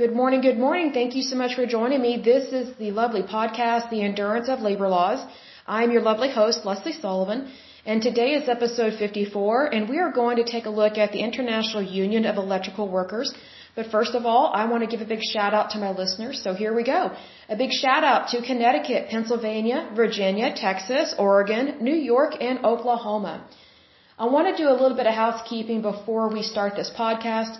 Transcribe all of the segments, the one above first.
Good morning, good morning. Thank you so much for joining me. This is the lovely podcast, The Endurance of Labor Laws. I'm your lovely host, Leslie Sullivan, and today is episode 54, and we are going to take a look at the International Union of Electrical Workers. But first of all, I want to give a big shout out to my listeners, so here we go. A big shout out to Connecticut, Pennsylvania, Virginia, Texas, Oregon, New York, and Oklahoma. I want to do a little bit of housekeeping before we start this podcast.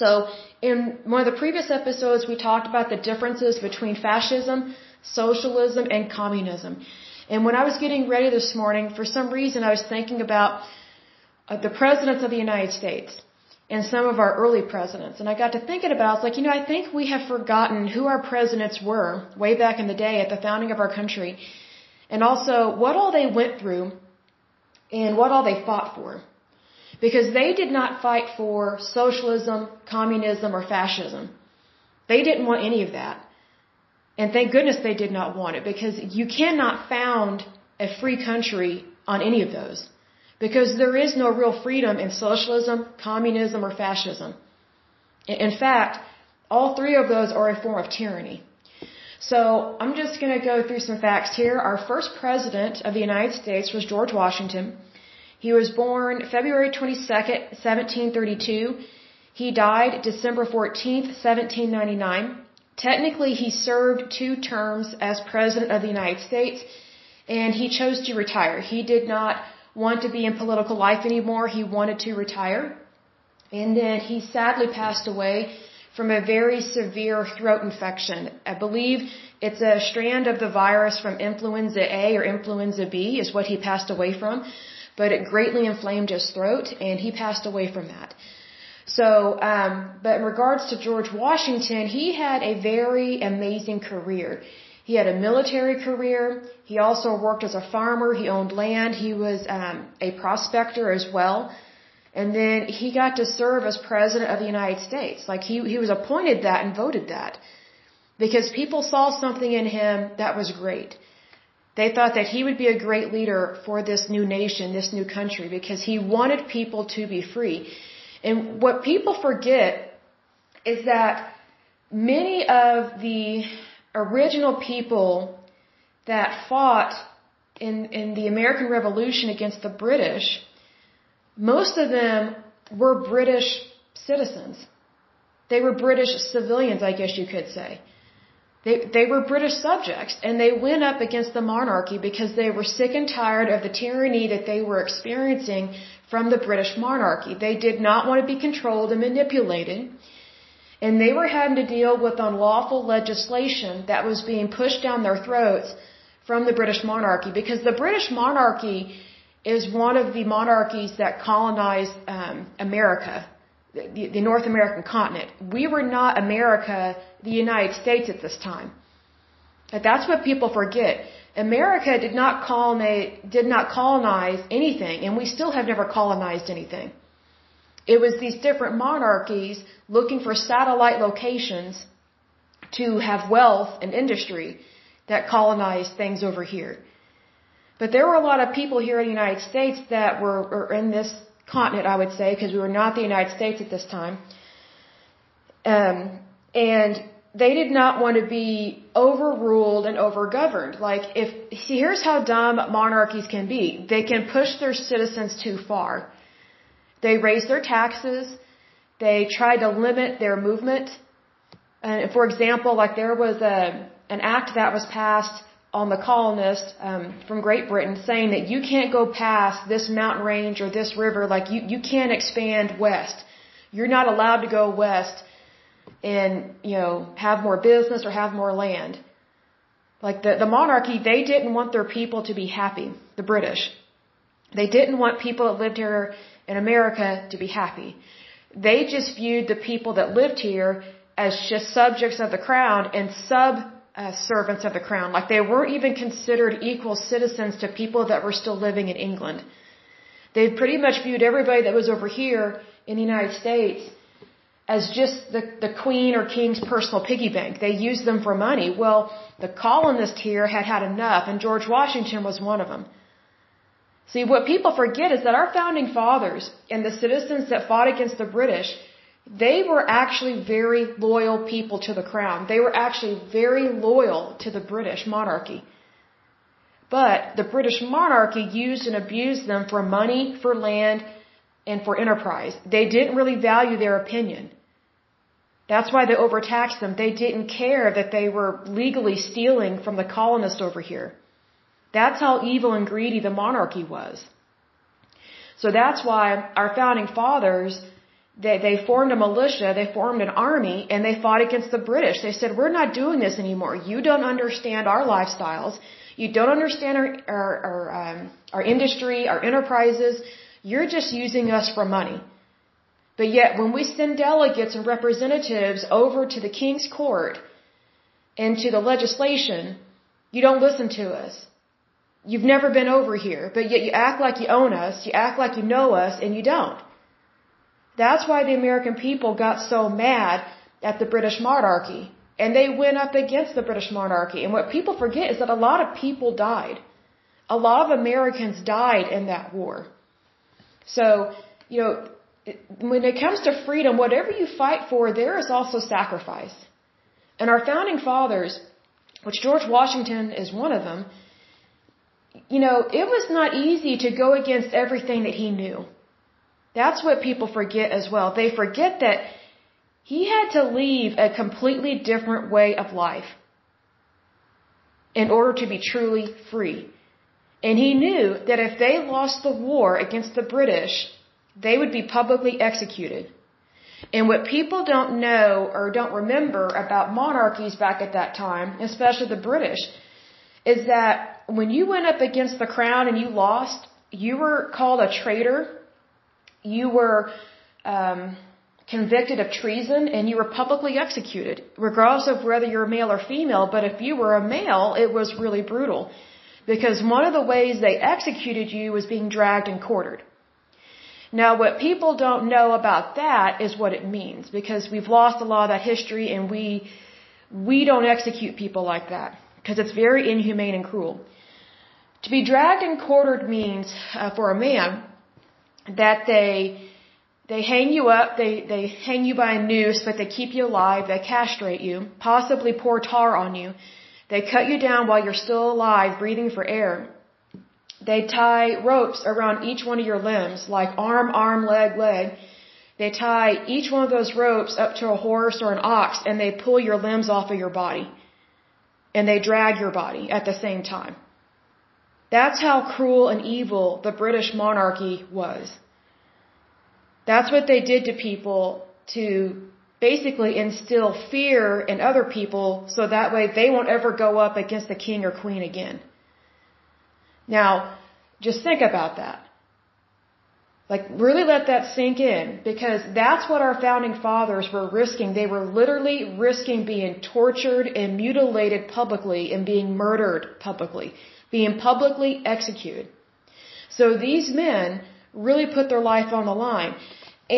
So, in one of the previous episodes, we talked about the differences between fascism, socialism, and communism. And when I was getting ready this morning, for some reason, I was thinking about uh, the presidents of the United States and some of our early presidents. And I got to thinking about, I was like, you know, I think we have forgotten who our presidents were way back in the day at the founding of our country. And also what all they went through and what all they fought for. Because they did not fight for socialism, communism, or fascism. They didn't want any of that. And thank goodness they did not want it because you cannot found a free country on any of those. Because there is no real freedom in socialism, communism, or fascism. In fact, all three of those are a form of tyranny. So I'm just going to go through some facts here. Our first president of the United States was George Washington. He was born February 22nd, 1732. He died December 14th, 1799. Technically, he served two terms as President of the United States, and he chose to retire. He did not want to be in political life anymore. He wanted to retire. And then he sadly passed away from a very severe throat infection. I believe it's a strand of the virus from influenza A or influenza B is what he passed away from but it greatly inflamed his throat, and he passed away from that. So, um, but in regards to George Washington, he had a very amazing career. He had a military career. He also worked as a farmer. He owned land. He was um, a prospector as well. And then he got to serve as president of the United States. Like he, he was appointed that and voted that. Because people saw something in him that was great. They thought that he would be a great leader for this new nation, this new country, because he wanted people to be free. And what people forget is that many of the original people that fought in, in the American Revolution against the British, most of them were British citizens. They were British civilians, I guess you could say. They, they were British subjects and they went up against the monarchy because they were sick and tired of the tyranny that they were experiencing from the British monarchy. They did not want to be controlled and manipulated. And they were having to deal with unlawful legislation that was being pushed down their throats from the British monarchy because the British monarchy is one of the monarchies that colonized um, America the, the North American continent. We were not America, the United States at this time. But that's what people forget. America did not colonize, did not colonize anything, and we still have never colonized anything. It was these different monarchies looking for satellite locations to have wealth and industry that colonized things over here. But there were a lot of people here in the United States that were, were in this continent, I would say, because we were not the United States at this time. Um, and they did not want to be overruled and overgoverned. Like, if, see, here's how dumb monarchies can be. They can push their citizens too far. They raise their taxes. They try to limit their movement. And for example, like there was a, an act that was passed on the colonists um, from Great Britain saying that you can't go past this mountain range or this river, like you, you can't expand west. You're not allowed to go west and, you know, have more business or have more land. Like the, the monarchy, they didn't want their people to be happy, the British. They didn't want people that lived here in America to be happy. They just viewed the people that lived here as just subjects of the crown and sub uh, servants of the crown. Like they weren't even considered equal citizens to people that were still living in England. They pretty much viewed everybody that was over here in the United States as just the, the queen or king's personal piggy bank. They used them for money. Well, the colonists here had had enough, and George Washington was one of them. See, what people forget is that our founding fathers and the citizens that fought against the British, they were actually very loyal people to the crown. They were actually very loyal to the British monarchy. But the British monarchy used and abused them for money, for land, and for enterprise. They didn't really value their opinion. That's why they overtaxed them. They didn't care that they were legally stealing from the colonists over here. That's how evil and greedy the monarchy was. So that's why our founding fathers, they, they formed a militia, they formed an army, and they fought against the British. They said, we're not doing this anymore. You don't understand our lifestyles. You don't understand our, our, our, um, our industry, our enterprises. You're just using us for money. But yet, when we send delegates and representatives over to the king's court and to the legislation, you don't listen to us. You've never been over here, but yet you act like you own us, you act like you know us, and you don't. That's why the American people got so mad at the British monarchy. And they went up against the British monarchy. And what people forget is that a lot of people died. A lot of Americans died in that war. So, you know, when it comes to freedom, whatever you fight for, there is also sacrifice. And our founding fathers, which George Washington is one of them, you know, it was not easy to go against everything that he knew. That's what people forget as well. They forget that he had to leave a completely different way of life in order to be truly free. And he knew that if they lost the war against the British, they would be publicly executed. And what people don't know or don't remember about monarchies back at that time, especially the British, is that when you went up against the crown and you lost, you were called a traitor. You were um, convicted of treason and you were publicly executed, regardless of whether you're a male or female. But if you were a male, it was really brutal. Because one of the ways they executed you was being dragged and quartered. Now, what people don't know about that is what it means, because we've lost a lot of that history and we, we don't execute people like that because it's very inhumane and cruel. To be dragged and quartered means uh, for a man that they they hang you up, they they hang you by a noose, but they keep you alive, they castrate you, possibly pour tar on you. They cut you down while you're still alive, breathing for air. They tie ropes around each one of your limbs, like arm, arm, leg, leg. They tie each one of those ropes up to a horse or an ox and they pull your limbs off of your body and they drag your body at the same time. That's how cruel and evil the British monarchy was. That's what they did to people to basically instill fear in other people so that way they won't ever go up against the king or queen again. Now, just think about that. Like, really let that sink in because that's what our founding fathers were risking. They were literally risking being tortured and mutilated publicly and being murdered publicly, being publicly executed. So these men really put their life on the line.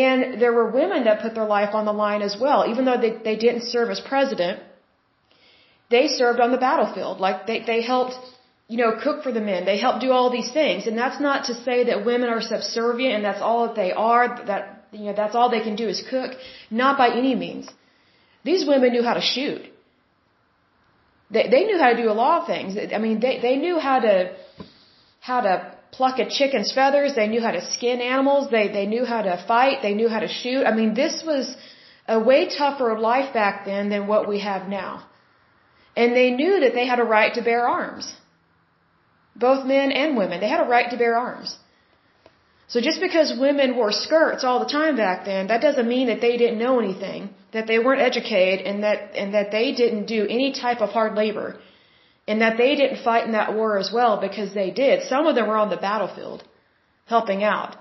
And there were women that put their life on the line as well. Even though they, they didn't serve as president, they served on the battlefield. Like, they, they helped you know, cook for the men. They help do all these things. And that's not to say that women are subservient and that's all that they are, that, you know, that's all they can do is cook. Not by any means. These women knew how to shoot. They, they knew how to do a lot of things. I mean, they, they knew how to, how to pluck a chicken's feathers. They knew how to skin animals. They, they knew how to fight. They knew how to shoot. I mean, this was a way tougher life back then than what we have now. And they knew that they had a right to bear arms. Both men and women. They had a right to bear arms. So just because women wore skirts all the time back then, that doesn't mean that they didn't know anything, that they weren't educated, and that and that they didn't do any type of hard labor, and that they didn't fight in that war as well because they did. Some of them were on the battlefield, helping out.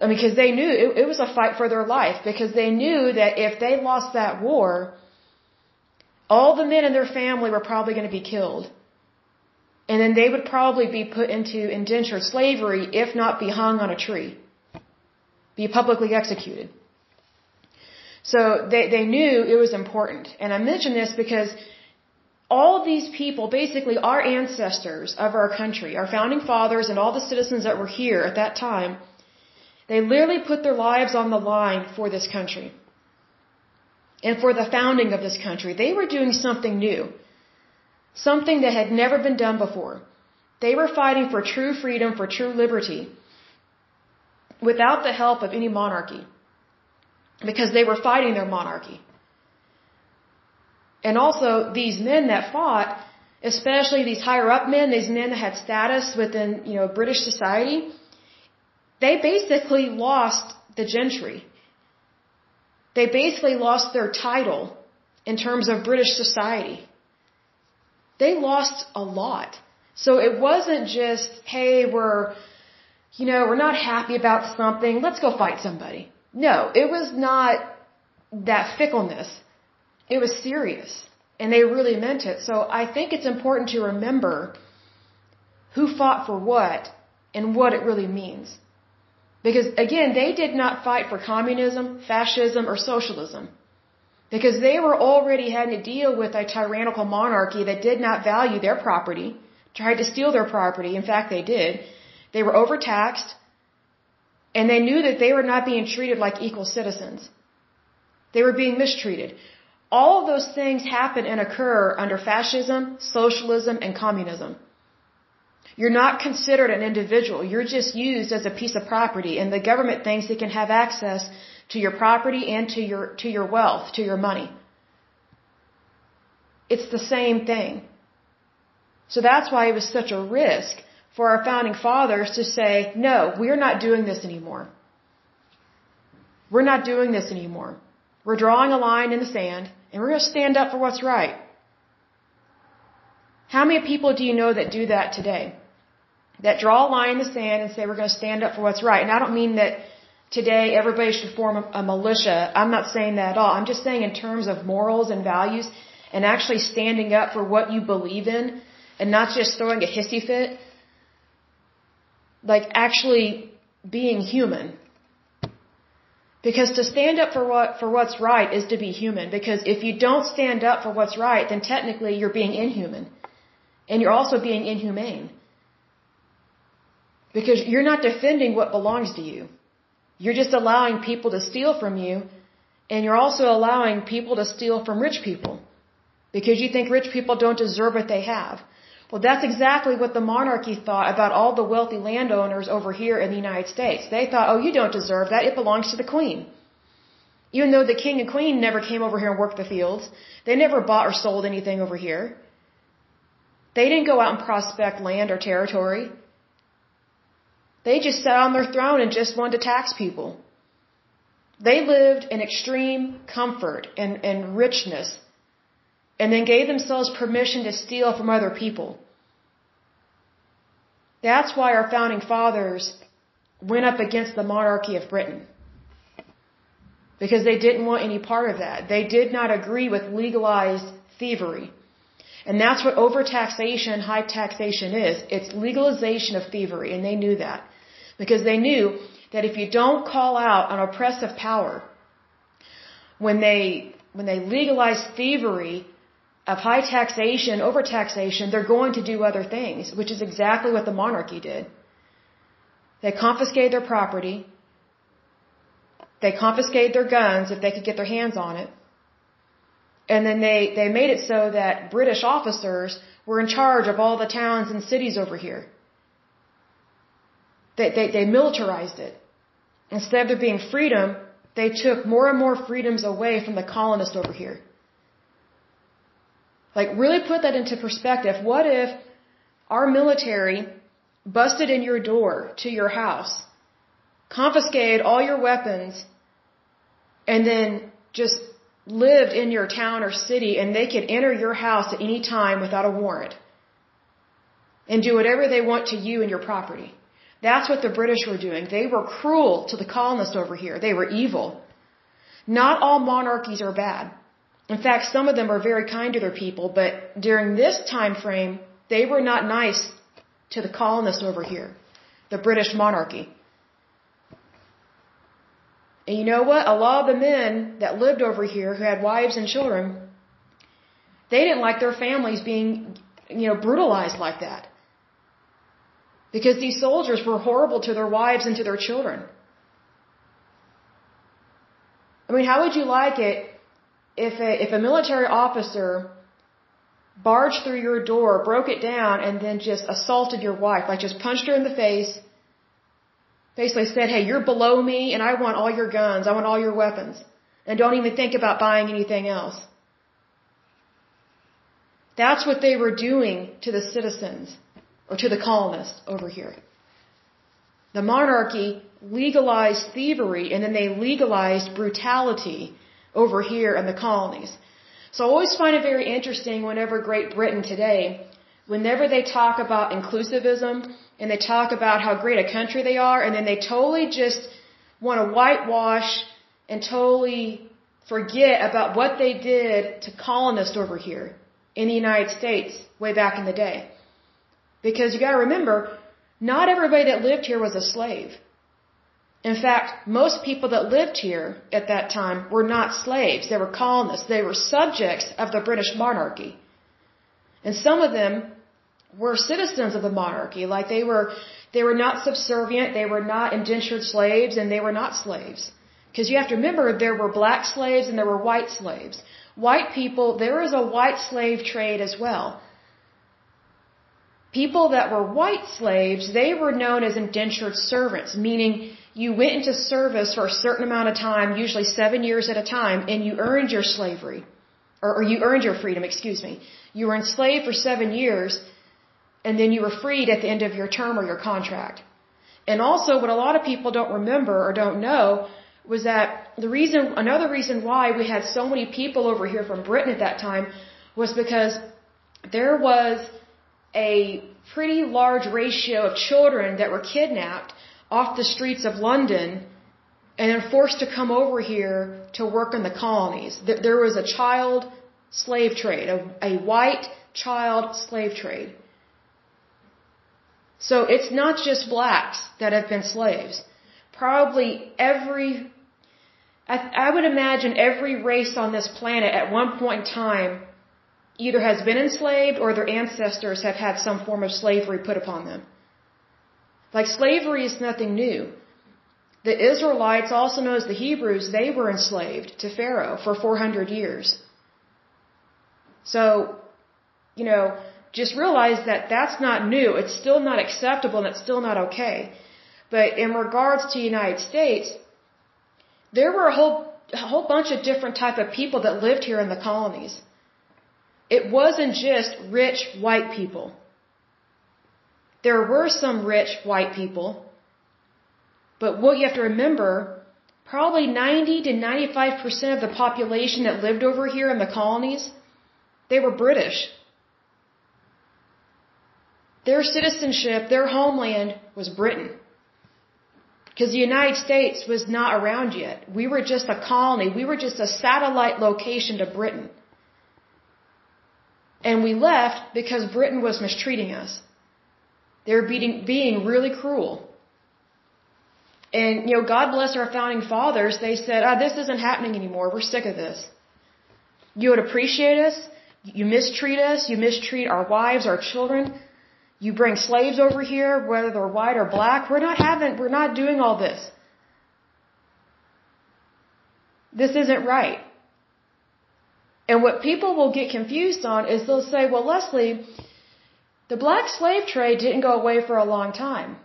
I mean, because they knew it, it was a fight for their life because they knew that if they lost that war, all the men in their family were probably going to be killed and then they would probably be put into indentured slavery, if not be hung on a tree, be publicly executed. So they, they knew it was important. And I mention this because all these people, basically our ancestors of our country, our founding fathers and all the citizens that were here at that time, They literally put their lives on the line for this country and for the founding of this country. They were doing something new, something that had never been done before. They were fighting for true freedom, for true liberty, without the help of any monarchy, because they were fighting their monarchy. And also, these men that fought, especially these higher up men, these men that had status within, you know, British society, they basically lost the gentry. They basically lost their title in terms of British society. They lost a lot. So it wasn't just, hey, we're, you know, we're not happy about something, let's go fight somebody. No, it was not that fickleness. It was serious. And they really meant it. So I think it's important to remember who fought for what and what it really means. Because again, they did not fight for communism, fascism, or socialism. Because they were already having to deal with a tyrannical monarchy that did not value their property, tried to steal their property. In fact, they did. They were overtaxed, and they knew that they were not being treated like equal citizens. They were being mistreated. All of those things happen and occur under fascism, socialism, and communism. You're not considered an individual. You're just used as a piece of property and the government thinks it can have access to your property and to your, to your wealth, to your money. It's the same thing. So that's why it was such a risk for our founding fathers to say, no, we're not doing this anymore. We're not doing this anymore. We're drawing a line in the sand and we're going to stand up for what's right. How many people do you know that do that today? That draw a line in the sand and say we're going to stand up for what's right. And I don't mean that today everybody should form a, militia. I'm not saying that at all. I'm just saying in terms of morals and values and actually standing up for what you believe in and not just throwing a hissy fit. Like actually being human. Because to stand up for what for what's right is to be human. Because if you don't stand up for what's right, then technically you're being inhuman. And you're also being inhumane. Because you're not defending what belongs to you. You're just allowing people to steal from you. And you're also allowing people to steal from rich people. Because you think rich people don't deserve what they have. Well, that's exactly what the monarchy thought about all the wealthy landowners over here in the United States. They thought, oh, you don't deserve that. It belongs to the queen. Even though the king and queen never came over here and worked the fields, they never bought or sold anything over here. They didn't go out and prospect land or territory. They just sat on their throne and just wanted to tax people. They lived in extreme comfort and, and richness and then gave themselves permission to steal from other people. That's why our founding fathers went up against the monarchy of Britain. Because they didn't want any part of that. They did not agree with legalized thievery. And that's what overtaxation, high taxation is. It's legalization of thievery, and they knew that. Because they knew that if you don't call out an oppressive power, when they, when they legalize thievery, of high taxation, overtaxation, they're going to do other things, which is exactly what the monarchy did. They confiscated their property. They confiscated their guns if they could get their hands on it. And then they, they made it so that British officers were in charge of all the towns and cities over here. They, they, they militarized it. Instead of there being freedom, they took more and more freedoms away from the colonists over here. Like, really put that into perspective. What if our military busted in your door to your house, confiscated all your weapons, and then just lived in your town or city and they could enter your house at any time without a warrant and do whatever they want to you and your property. That's what the British were doing. They were cruel to the colonists over here. They were evil. Not all monarchies are bad. In fact, some of them are very kind to their people, but during this time frame, they were not nice to the colonists over here, the British monarchy. And you know what? A lot of the men that lived over here who had wives and children, they didn't like their families being, you know, brutalized like that. Because these soldiers were horrible to their wives and to their children. I mean, how would you like it if a, if a military officer barged through your door, broke it down, and then just assaulted your wife, like just punched her in the face, basically said, hey, you're below me and I want all your guns, I want all your weapons, and don't even think about buying anything else. That's what they were doing to the citizens, or to the colonists over here. The monarchy legalized thievery and then they legalized brutality over here in the colonies. So I always find it very interesting whenever Great Britain today, whenever they talk about inclusivism and they talk about how great a country they are, and then they totally just want to whitewash and totally forget about what they did to colonists over here in the United States way back in the day. Because you gotta remember, not everybody that lived here was a slave. In fact, most people that lived here at that time were not slaves. They were colonists. They were subjects of the British monarchy. And some of them were citizens of the monarchy. Like they were, they were not subservient. They were not indentured slaves and they were not slaves. Because you have to remember there were black slaves and there were white slaves. White people, there is a white slave trade as well people that were white slaves, they were known as indentured servants, meaning you went into service for a certain amount of time, usually seven years at a time, and you earned your slavery. Or, or you earned your freedom, excuse me. You were enslaved for seven years, and then you were freed at the end of your term or your contract. And also, what a lot of people don't remember or don't know was that the reason, another reason why we had so many people over here from Britain at that time was because there was a pretty large ratio of children that were kidnapped off the streets of London and then forced to come over here to work in the colonies. There was a child slave trade, a, a white child slave trade. So it's not just blacks that have been slaves. Probably every, I, I would imagine every race on this planet at one point in time either has been enslaved or their ancestors have had some form of slavery put upon them. Like slavery is nothing new. The Israelites, also known as the Hebrews, they were enslaved to Pharaoh for 400 years. So, you know, just realize that that's not new. It's still not acceptable and it's still not okay. But in regards to the United States, there were a whole, a whole bunch of different type of people that lived here in the colonies. It wasn't just rich white people. There were some rich white people, but what you have to remember, probably 90 to 95% of the population that lived over here in the colonies, they were British. Their citizenship, their homeland was Britain. Because the United States was not around yet. We were just a colony. We were just a satellite location to Britain. And we left because Britain was mistreating us. They were being, being really cruel. And, you know, God bless our founding fathers, they said, ah, this isn't happening anymore. We're sick of this. You would appreciate us. You mistreat us. You mistreat our wives, our children. You bring slaves over here, whether they're white or black. We're not having, we're not doing all this. This isn't right. And what people will get confused on is they'll say, well, Leslie, the black slave trade didn't go away for a long time.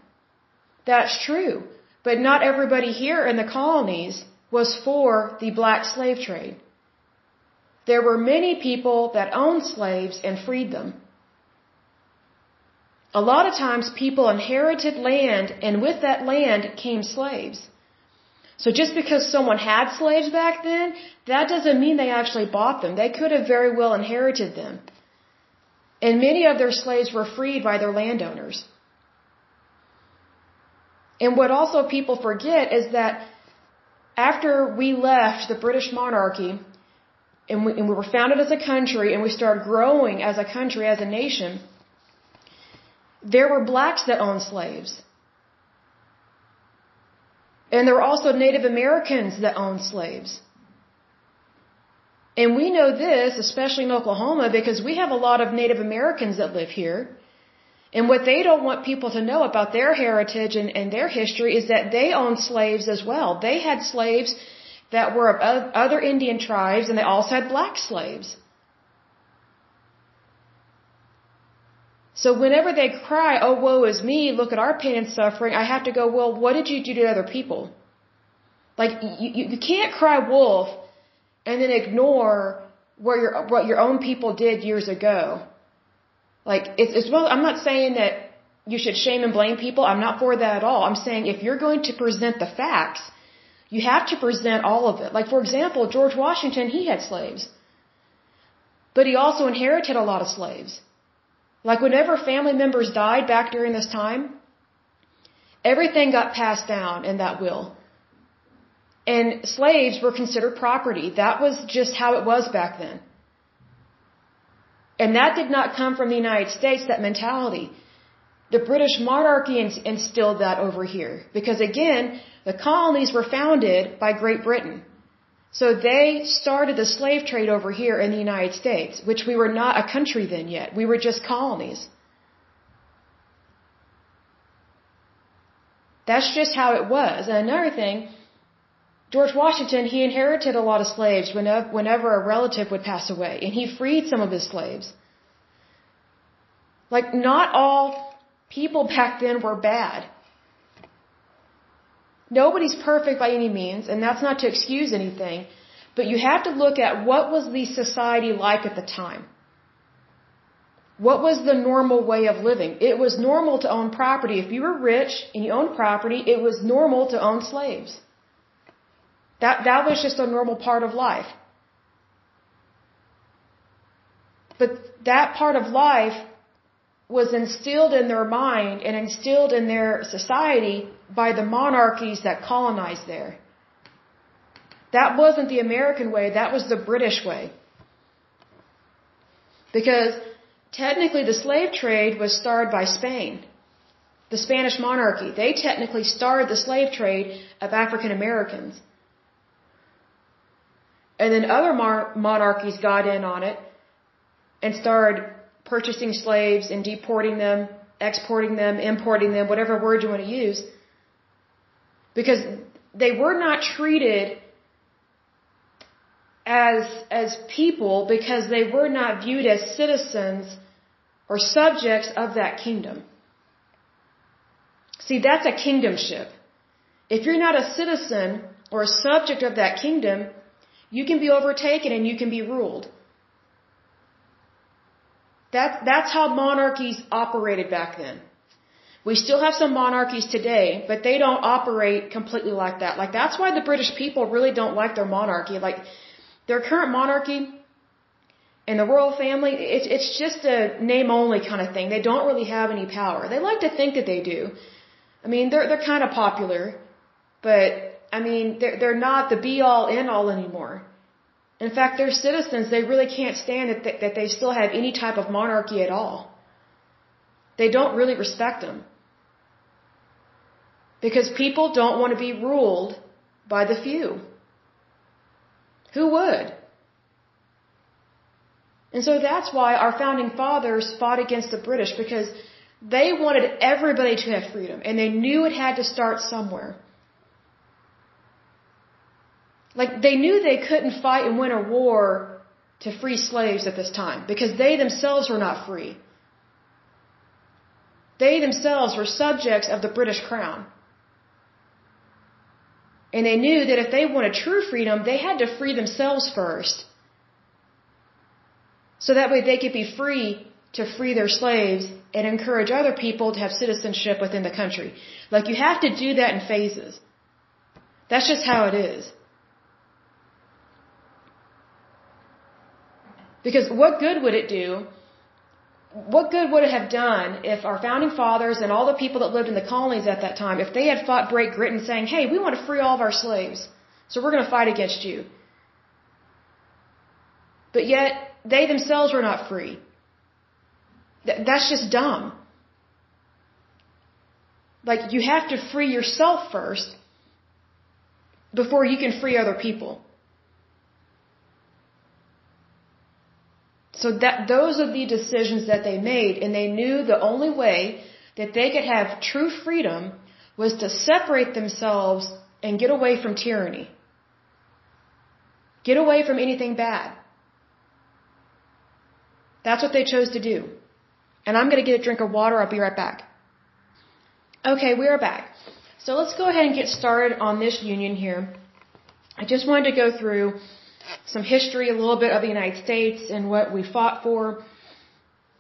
That's true. But not everybody here in the colonies was for the black slave trade. There were many people that owned slaves and freed them. A lot of times people inherited land and with that land came slaves. So just because someone had slaves back then, that doesn't mean they actually bought them. They could have very well inherited them. And many of their slaves were freed by their landowners. And what also people forget is that after we left the British monarchy and we, and we were founded as a country and we started growing as a country, as a nation, there were blacks that owned slaves. And there were also Native Americans that owned slaves. And we know this, especially in Oklahoma, because we have a lot of Native Americans that live here. And what they don't want people to know about their heritage and, and their history is that they owned slaves as well. They had slaves that were of other Indian tribes and they also had black slaves. So whenever they cry, oh woe is me, look at our pain and suffering, I have to go, well, what did you do to other people? Like, you, you can't cry wolf and then ignore what your, what your own people did years ago. Like, it's, it's well, I'm not saying that you should shame and blame people. I'm not for that at all. I'm saying if you're going to present the facts, you have to present all of it. Like, for example, George Washington, he had slaves. But he also inherited a lot of slaves. Like, whenever family members died back during this time, everything got passed down in that will. And slaves were considered property. That was just how it was back then. And that did not come from the United States, that mentality. The British monarchy instilled that over here. Because again, the colonies were founded by Great Britain. So they started the slave trade over here in the United States, which we were not a country then yet. We were just colonies. That's just how it was. And another thing, George Washington, he inherited a lot of slaves whenever, a relative would pass away, and he freed some of his slaves. Like, not all people back then were bad. Nobody's perfect by any means, and that's not to excuse anything, but you have to look at what was the society like at the time. What was the normal way of living? It was normal to own property. If you were rich and you owned property, it was normal to own slaves. That, that was just a normal part of life. But that part of life was instilled in their mind and instilled in their society by the monarchies that colonized there. That wasn't the American way, that was the British way. Because technically the slave trade was started by Spain. The Spanish monarchy. They technically started the slave trade of African Americans. And then other monarchies got in on it and started purchasing slaves and deporting them, exporting them, importing them, whatever word you want to use. Because they were not treated as, as people because they were not viewed as citizens or subjects of that kingdom. See, that's a kingdomship. If you're not a citizen or a subject of that kingdom, you can be overtaken and you can be ruled. That, that's how monarchies operated back then. We still have some monarchies today, but they don't operate completely like that. Like that's why the British people really don't like their monarchy. Like their current monarchy and the royal family, it's it's just a name only kind of thing. They don't really have any power. They like to think that they do. I mean, they're they're kind of popular, but I mean, they're they're not the be all end all anymore. In fact, their citizens, they really can't stand that they, that they still have any type of monarchy at all. They don't really respect them. Because people don't want to be ruled by the few. Who would? And so that's why our founding fathers fought against the British because they wanted everybody to have freedom and they knew it had to start somewhere. Like they knew they couldn't fight and win a war to free slaves at this time because they themselves were not free. They themselves were subjects of the British crown. And they knew that if they wanted true freedom, they had to free themselves first. So that way they could be free to free their slaves and encourage other people to have citizenship within the country. Like you have to do that in phases. That's just how it is. Because what good would it do? What good would it have done if our founding fathers and all the people that lived in the colonies at that time, if they had fought Great Britain saying, hey, we want to free all of our slaves, so we're going to fight against you. But yet, they themselves were not free. Th- that's just dumb. Like, you have to free yourself first before you can free other people. So that those are the decisions that they made, and they knew the only way that they could have true freedom was to separate themselves and get away from tyranny. Get away from anything bad. That's what they chose to do. And I'm going to get a drink of water. I'll be right back. Okay, we are back. So let's go ahead and get started on this union here. I just wanted to go through some history, a little bit of the United States and what we fought for.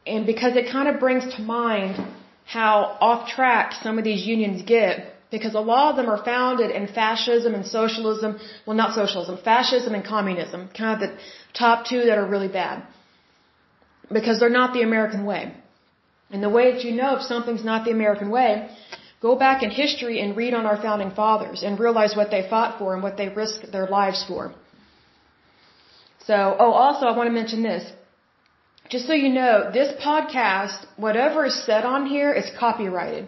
And because it kind of brings to mind how off track some of these unions get, because a lot of them are founded in fascism and socialism, well not socialism, fascism and communism, kind of the top two that are really bad. Because they're not the American way. And the way that you know if something's not the American way, go back in history and read on our founding fathers and realize what they fought for and what they risked their lives for. So, oh, also I want to mention this. Just so you know, this podcast, whatever is said on here is copyrighted.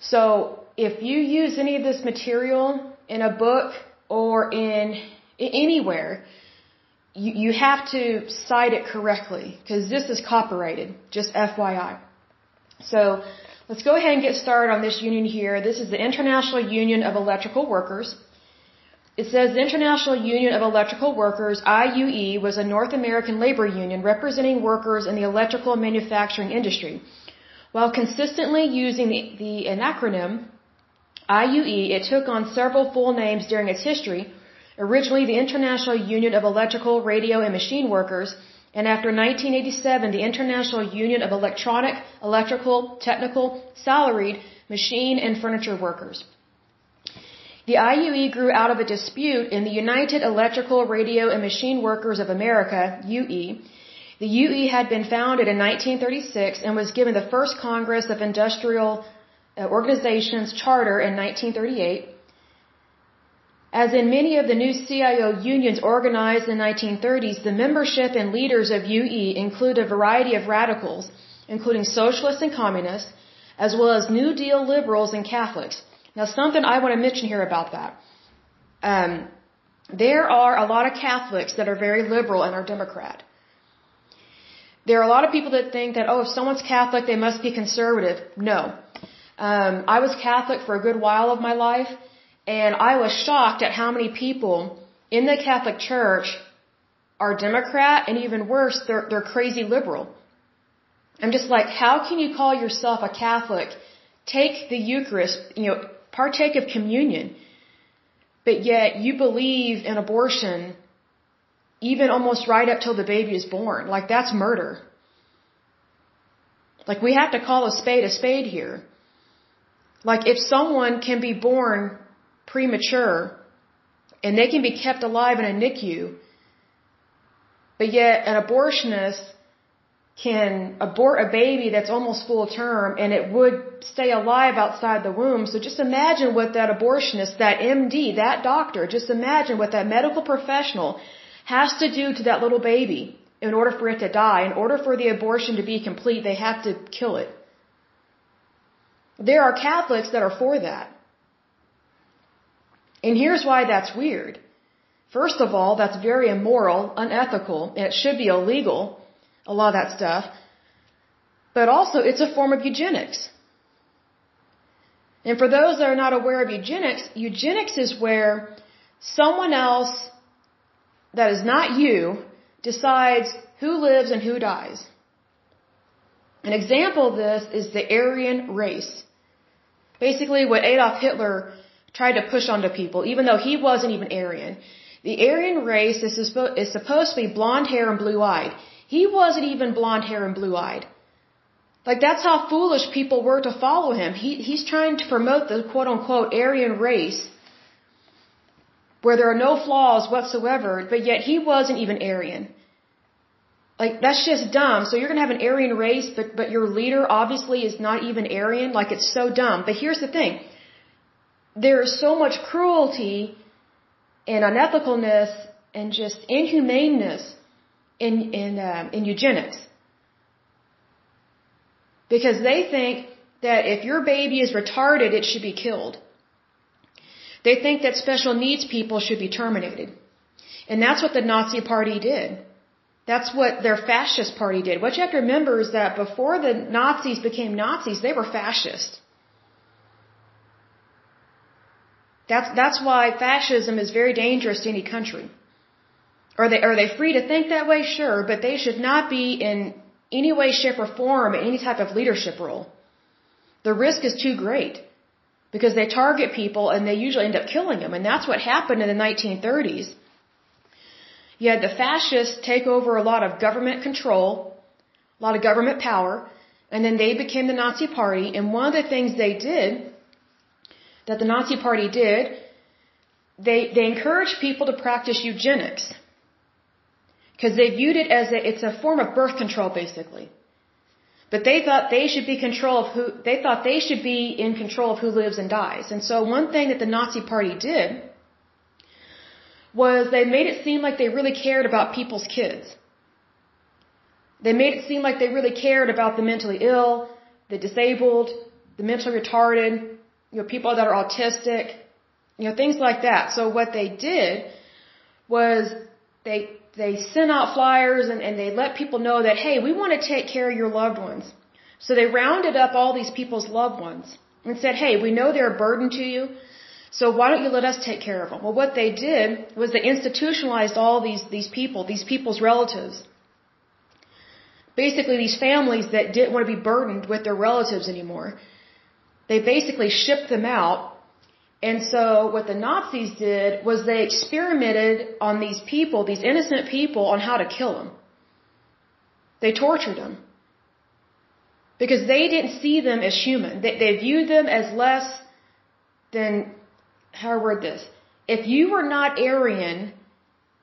So, if you use any of this material in a book or in anywhere, you, you have to cite it correctly because this is copyrighted, just FYI. So, let's go ahead and get started on this union here. This is the International Union of Electrical Workers. It says the International Union of Electrical Workers, IUE, was a North American labor union representing workers in the electrical manufacturing industry. While consistently using the, the acronym IUE, it took on several full names during its history. Originally the International Union of Electrical, Radio, and Machine Workers, and after 1987, the International Union of Electronic, Electrical, Technical, Salaried, Machine, and Furniture Workers. The IUE grew out of a dispute in the United Electrical, Radio, and Machine Workers of America, UE. The UE had been founded in 1936 and was given the first Congress of Industrial uh, Organizations charter in 1938. As in many of the new CIO unions organized in the 1930s, the membership and leaders of UE include a variety of radicals, including socialists and communists, as well as New Deal liberals and Catholics. Now, something I want to mention here about that. Um, there are a lot of Catholics that are very liberal and are Democrat. There are a lot of people that think that, oh, if someone's Catholic, they must be conservative. No. Um, I was Catholic for a good while of my life, and I was shocked at how many people in the Catholic Church are Democrat, and even worse, they're, they're crazy liberal. I'm just like, how can you call yourself a Catholic, take the Eucharist, you know, partake of communion, but yet you believe in abortion even almost right up till the baby is born. Like that's murder. Like we have to call a spade a spade here. Like if someone can be born premature and they can be kept alive in a NICU, but yet an abortionist can abort a baby that's almost full term and it would stay alive outside the womb. So just imagine what that abortionist, that MD, that doctor, just imagine what that medical professional has to do to that little baby in order for it to die. In order for the abortion to be complete, they have to kill it. There are Catholics that are for that. And here's why that's weird. First of all, that's very immoral, unethical, and it should be illegal a lot of that stuff. But also, it's a form of eugenics. And for those that are not aware of eugenics, eugenics is where someone else that is not you decides who lives and who dies. An example of this is the Aryan race. Basically, what Adolf Hitler tried to push onto people, even though he wasn't even Aryan. The Aryan race is, supposed to be blonde hair and blue eyed. He wasn't even blonde hair and blue eyed. Like that's how foolish people were to follow him. He, he's trying to promote the quote unquote Aryan race where there are no flaws whatsoever, but yet he wasn't even Aryan. Like that's just dumb. So you're gonna have an Aryan race, but but your leader obviously is not even Aryan. Like it's so dumb. But here's the thing: there is so much cruelty and unethicalness and just inhumaneness in in um, in eugenics because they think that if your baby is retarded, it should be killed. They think that special needs people should be terminated. And that's what the Nazi party did. That's what their fascist party did. What you have to remember is that before the Nazis became Nazis, they were fascist. That's, that's why fascism is very dangerous to any country. Are they, are they free to think that way? Sure, but they should not be in any way, shape, or form in any type of leadership role. The risk is too great because they target people and they usually end up killing them. And that's what happened in the 1930s. You had the fascists take over a lot of government control, a lot of government power, and then they became the Nazi Party. And one of the things they did, that the Nazi Party did, they, they encouraged people to practice eugenics. Because they viewed it as a, it's a form of birth control basically. But they thought they should be control of who, they thought they should be in control of who lives and dies. And so one thing that the Nazi party did was they made it seem like they really cared about people's kids. They made it seem like they really cared about the mentally ill, the disabled, the mentally retarded, you know, people that are autistic, you know, things like that. So what they did was they they sent out flyers and, and they let people know that, hey, we want to take care of your loved ones. So they rounded up all these people's loved ones and said, hey, we know they're a burden to you, so why don't you let us take care of them? Well, what they did was they institutionalized all these, these people, these people's relatives. Basically, these families that didn't want to be burdened with their relatives anymore. They basically shipped them out and so what the Nazis did was they experimented on these people, these innocent people, on how to kill them. They tortured them. Because they didn't see them as human. They, they viewed them as less than, how I word this? If you were not Aryan,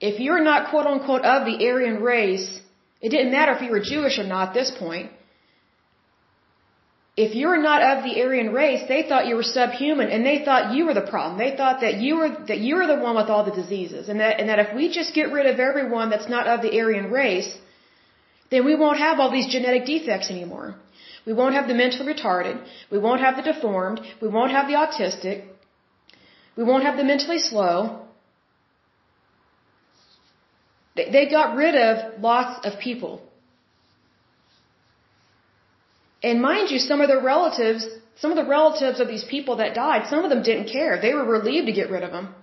if you're not quote unquote of the Aryan race, it didn't matter if you were Jewish or not at this point if you're not of the Aryan race, they thought you were subhuman and they thought you were the problem. They thought that you were, that you were the one with all the diseases and that, and that if we just get rid of everyone that's not of the Aryan race, then we won't have all these genetic defects anymore. We won't have the mentally retarded. We won't have the deformed. We won't have the autistic. We won't have the mentally slow. They, they got rid of lots of people. And mind you, some of the relatives, some of the relatives of these people that died, some of them didn't care. They were relieved to get rid of them.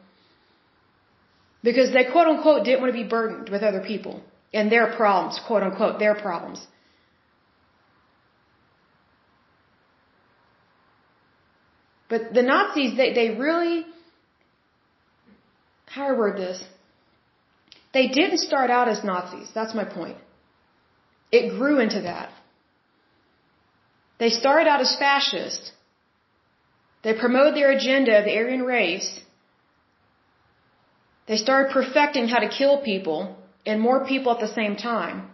Because they quote unquote didn't want to be burdened with other people and their problems, quote unquote, their problems. But the Nazis, they, they really, how do I word this? They didn't start out as Nazis. That's my point. It grew into that. They started out as fascist. They promoted their agenda of the Aryan race. They started perfecting how to kill people and more people at the same time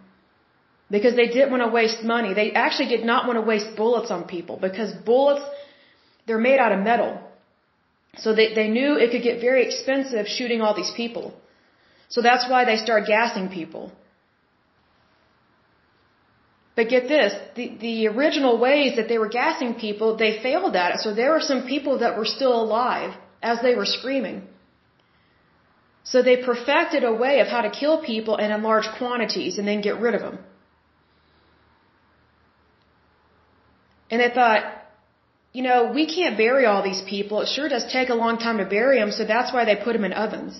because they didn't want to waste money. They actually did not want to waste bullets on people because bullets, they're made out of metal. So they, they knew it could get very expensive shooting all these people. So that's why they started gassing people. But get this, the, the original ways that they were gassing people, they failed at it. So there were some people that were still alive as they were screaming. So they perfected a way of how to kill people and in large quantities and then get rid of them. And they thought, you know, we can't bury all these people. It sure does take a long time to bury them, so that's why they put them in ovens.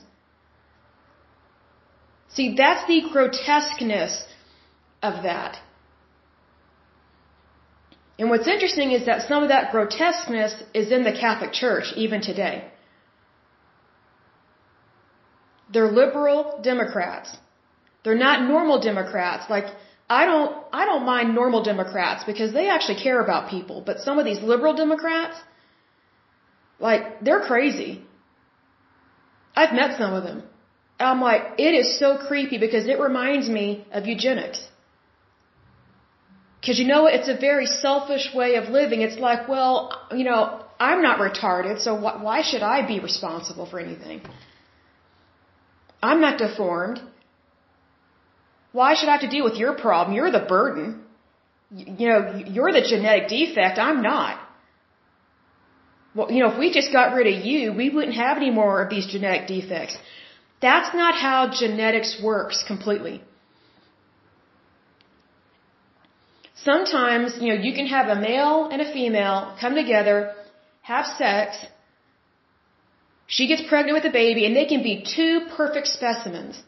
See, that's the grotesqueness of that. And what's interesting is that some of that grotesqueness is in the Catholic Church even today. They're liberal Democrats. They're not normal Democrats. Like, I don't, I don't mind normal Democrats because they actually care about people. But some of these liberal Democrats, like, they're crazy. I've met some of them. I'm like, it is so creepy because it reminds me of eugenics. Because you know, it's a very selfish way of living. It's like, well, you know, I'm not retarded, so wh- why should I be responsible for anything? I'm not deformed. Why should I have to deal with your problem? You're the burden. You know, you're the genetic defect. I'm not. Well, you know, if we just got rid of you, we wouldn't have any more of these genetic defects. That's not how genetics works completely. Sometimes, you know, you can have a male and a female come together, have sex, she gets pregnant with a baby, and they can be two perfect specimens.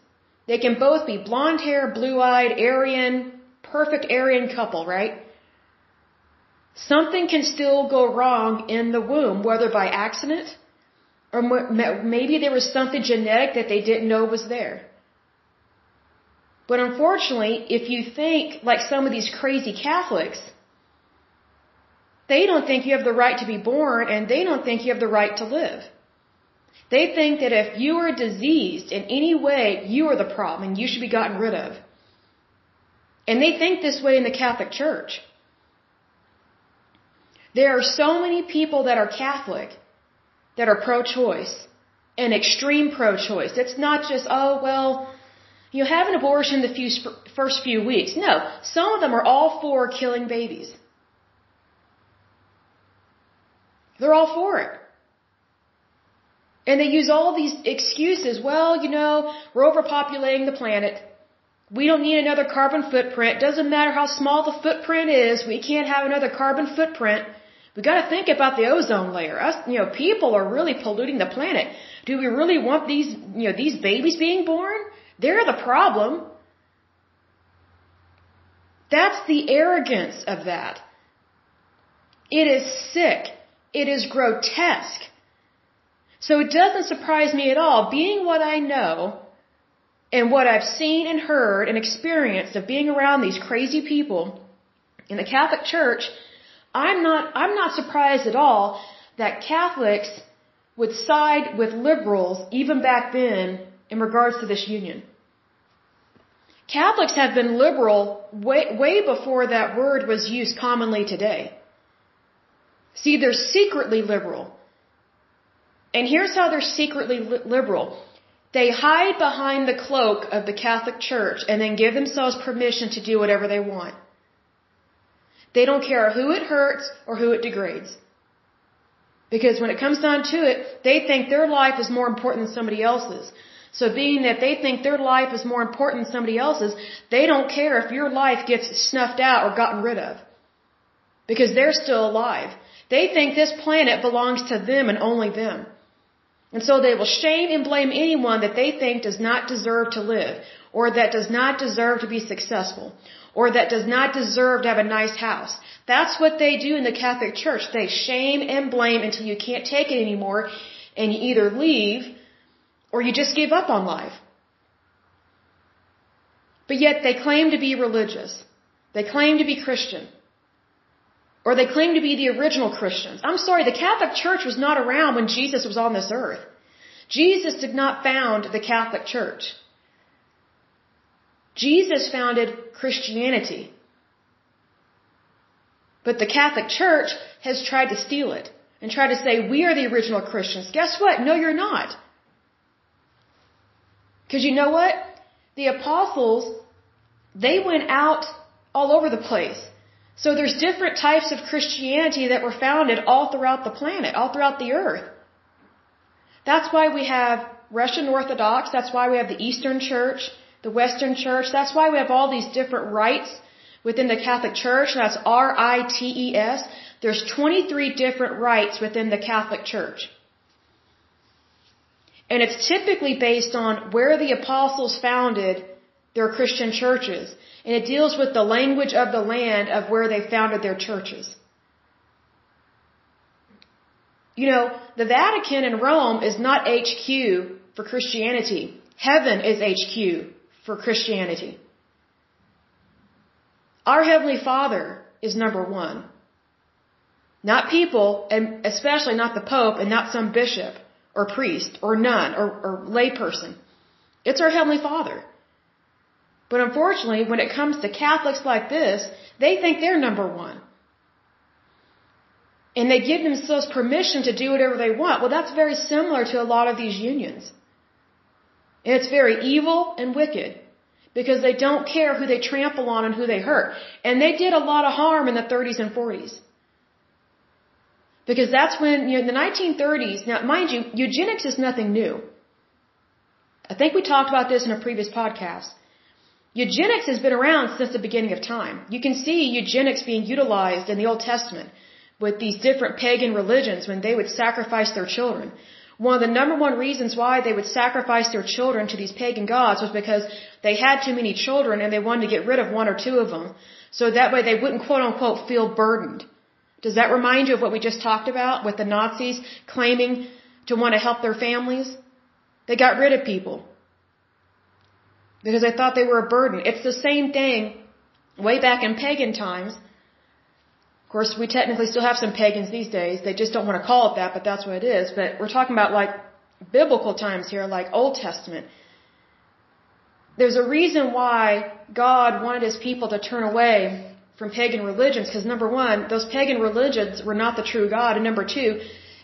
They can both be blonde hair, blue eyed, Aryan, perfect Aryan couple, right? Something can still go wrong in the womb, whether by accident or maybe there was something genetic that they didn't know was there. But unfortunately, if you think like some of these crazy Catholics, they don't think you have the right to be born and they don't think you have the right to live. They think that if you are diseased in any way, you are the problem and you should be gotten rid of. And they think this way in the Catholic Church. There are so many people that are Catholic that are pro-choice and extreme pro-choice. It's not just, oh, well, you have an abortion the few, first few weeks. No, some of them are all for killing babies. They're all for it. And they use all these excuses. Well, you know, we're overpopulating the planet. We don't need another carbon footprint. Doesn't matter how small the footprint is. We can't have another carbon footprint. We got to think about the ozone layer. Us, you know, people are really polluting the planet. Do we really want these, you know, these babies being born? They're the problem. That's the arrogance of that. It is sick. It is grotesque. So it doesn't surprise me at all, being what I know and what I've seen and heard and experienced of being around these crazy people in the Catholic Church, I'm not, I'm not surprised at all that Catholics would side with liberals even back then in regards to this union. Catholics have been liberal way, way before that word was used commonly today. See, they're secretly liberal. And here's how they're secretly li liberal. They hide behind the cloak of the Catholic Church and then give themselves permission to do whatever they want. They don't care who it hurts or who it degrades. Because when it comes down to it, they think their life is more important than somebody else's. So being that they think their life is more important than somebody else's, they don't care if your life gets snuffed out or gotten rid of. Because they're still alive. They think this planet belongs to them and only them. And so they will shame and blame anyone that they think does not deserve to live, or that does not deserve to be successful, or that does not deserve to have a nice house. That's what they do in the Catholic Church. They shame and blame until you can't take it anymore, and you either leave, or you just give up on life. But yet they claim to be religious. They claim to be Christian. Or they claim to be the original Christians. I'm sorry, the Catholic Church was not around when Jesus was on this earth. Jesus did not found the Catholic Church. Jesus founded Christianity. But the Catholic Church has tried to steal it and try to say, we are the original Christians. Guess what? No, you're not. Because you know what? The apostles, they went out all over the place. So there's different types of Christianity that were founded all throughout the planet, all throughout the earth. That's why we have Russian Orthodox, that's why we have the Eastern Church, the Western Church, that's why we have all these different rites within the Catholic Church, that's R-I-T-E-S. There's 23 different rites within the Catholic Church. And it's typically based on where the apostles founded their Christian churches. And it deals with the language of the land of where they founded their churches. You know, the Vatican in Rome is not HQ for Christianity. Heaven is HQ for Christianity. Our Heavenly Father is number one. Not people, and especially not the Pope and not some bishop or priest or nun or, or layperson. It's our Heavenly Father. But unfortunately, when it comes to Catholics like this, they think they're number one. And they give themselves permission to do whatever they want. Well, that's very similar to a lot of these unions. And it's very evil and wicked because they don't care who they trample on and who they hurt. And they did a lot of harm in the 30s and 40s. Because that's when, you know, in the 1930s, now mind you, eugenics is nothing new. I think we talked about this in a previous podcast. Eugenics has been around since the beginning of time. You can see eugenics being utilized in the Old Testament with these different pagan religions when they would sacrifice their children. one of the number one reasons why they would sacrifice their children to these pagan gods was because they had too many children and they wanted to get rid of one or two of them. So that way they wouldn't quote unquote feel burdened. Does that remind you of what we just talked about with the Nazis claiming to want to help their families? They got rid of people because they thought they were a burden. It's the same thing way back in pagan times. Of course, we technically still have some pagans these days. They just don't want to call it that, but that's what it is. But we're talking about like biblical times here, like Old Testament. There's a reason why God wanted his people to turn away from pagan religions, because number one, those pagan religions were not the true God, and number two,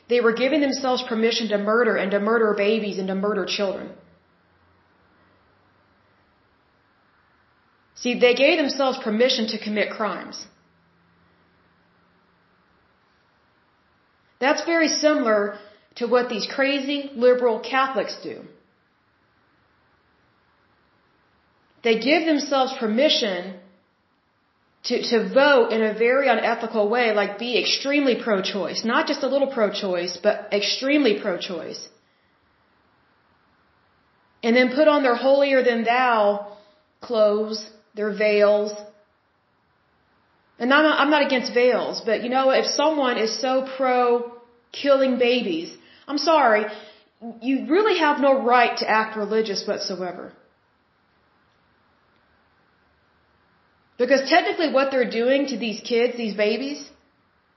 they were giving themselves permission to murder and to murder babies and to murder children. See, they gave themselves permission to commit crimes. That's very similar to what these crazy liberal Catholics do. They give themselves permission to, to vote in a very unethical way, like be extremely pro choice. Not just a little pro choice, but extremely pro choice. And then put on their holier than thou clothes their veils. And I'm not, I'm not against veils, but you know, if someone is so pro killing babies, I'm sorry, you really have no right to act religious whatsoever. Because technically what they're doing to these kids, these babies,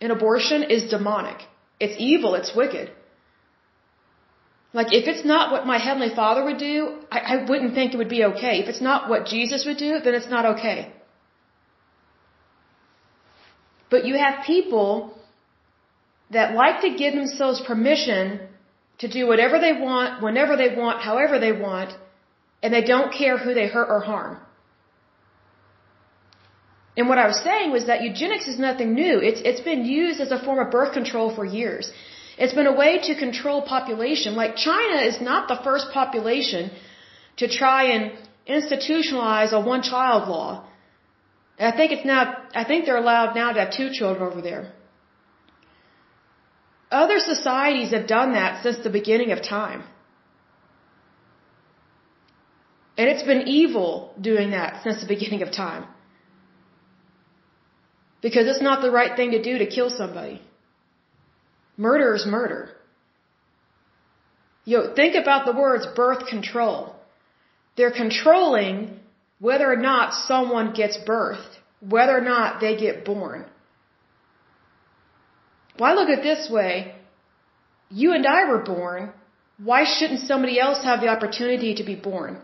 in abortion is demonic. It's evil, it's wicked. Like, if it's not what my Heavenly Father would do, I, I wouldn't think it would be okay. If it's not what Jesus would do, then it's not okay. But you have people that like to give themselves permission to do whatever they want, whenever they want, however they want, and they don't care who they hurt or harm. And what I was saying was that eugenics is nothing new. It's, it's been used as a form of birth control for years. It's been a way to control population. Like China is not the first population to try and institutionalize a one child law. I think it's now, I think they're allowed now to have two children over there. Other societies have done that since the beginning of time. And it's been evil doing that since the beginning of time. Because it's not the right thing to do to kill somebody. Murder is murder. Know, think about the words birth control. They're controlling whether or not someone gets birthed, whether or not they get born. Why look at this way? You and I were born. Why shouldn't somebody else have the opportunity to be born?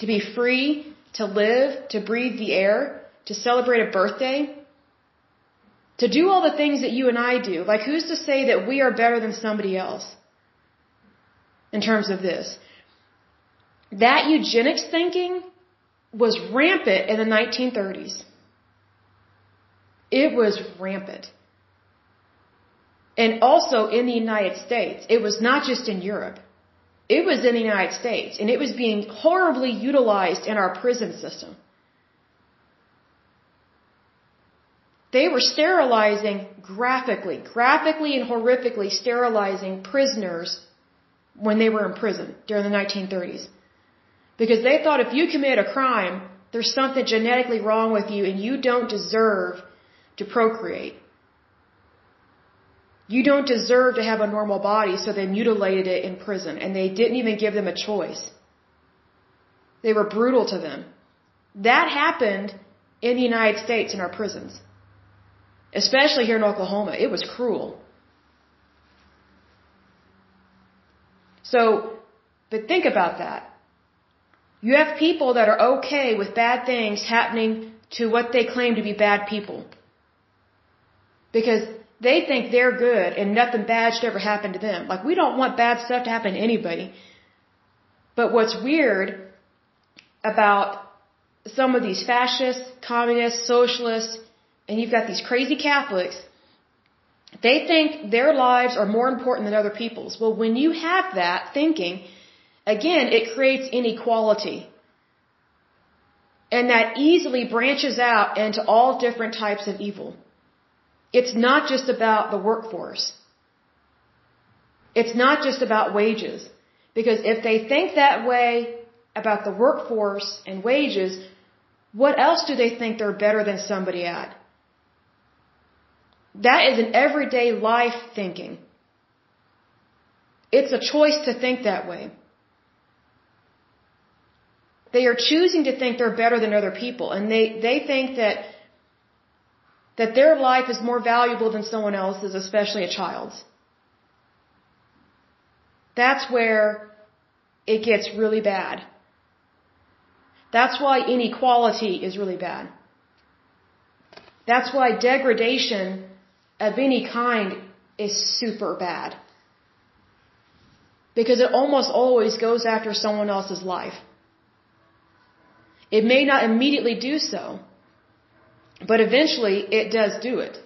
To be free, to live, to breathe the air, to celebrate a birthday? To do all the things that you and I do. Like, who's to say that we are better than somebody else? In terms of this. That eugenics thinking was rampant in the 1930s. It was rampant. And also in the United States. It was not just in Europe. It was in the United States. And it was being horribly utilized in our prison system. They were sterilizing graphically, graphically and horrifically sterilizing prisoners when they were in prison during the 1930s. Because they thought if you commit a crime, there's something genetically wrong with you and you don't deserve to procreate. You don't deserve to have a normal body, so they mutilated it in prison and they didn't even give them a choice. They were brutal to them. That happened in the United States in our prisons. Especially here in Oklahoma. It was cruel. So, but think about that. You have people that are okay with bad things happening to what they claim to be bad people. Because they think they're good and nothing bad should ever happen to them. Like, we don't want bad stuff to happen to anybody. But what's weird about some of these fascists, communists, socialists, and you've got these crazy Catholics, they think their lives are more important than other people's. Well, when you have that thinking, again, it creates inequality. And that easily branches out into all different types of evil. It's not just about the workforce. It's not just about wages. Because if they think that way about the workforce and wages, what else do they think they're better than somebody at? That is an everyday life thinking. It's a choice to think that way. They are choosing to think they're better than other people and they, they think that that their life is more valuable than someone else's, especially a child's. That's where it gets really bad. That's why inequality is really bad. That's why degradation of any kind is super bad. Because it almost always goes after someone else's life. It may not immediately do so, but eventually it does do it.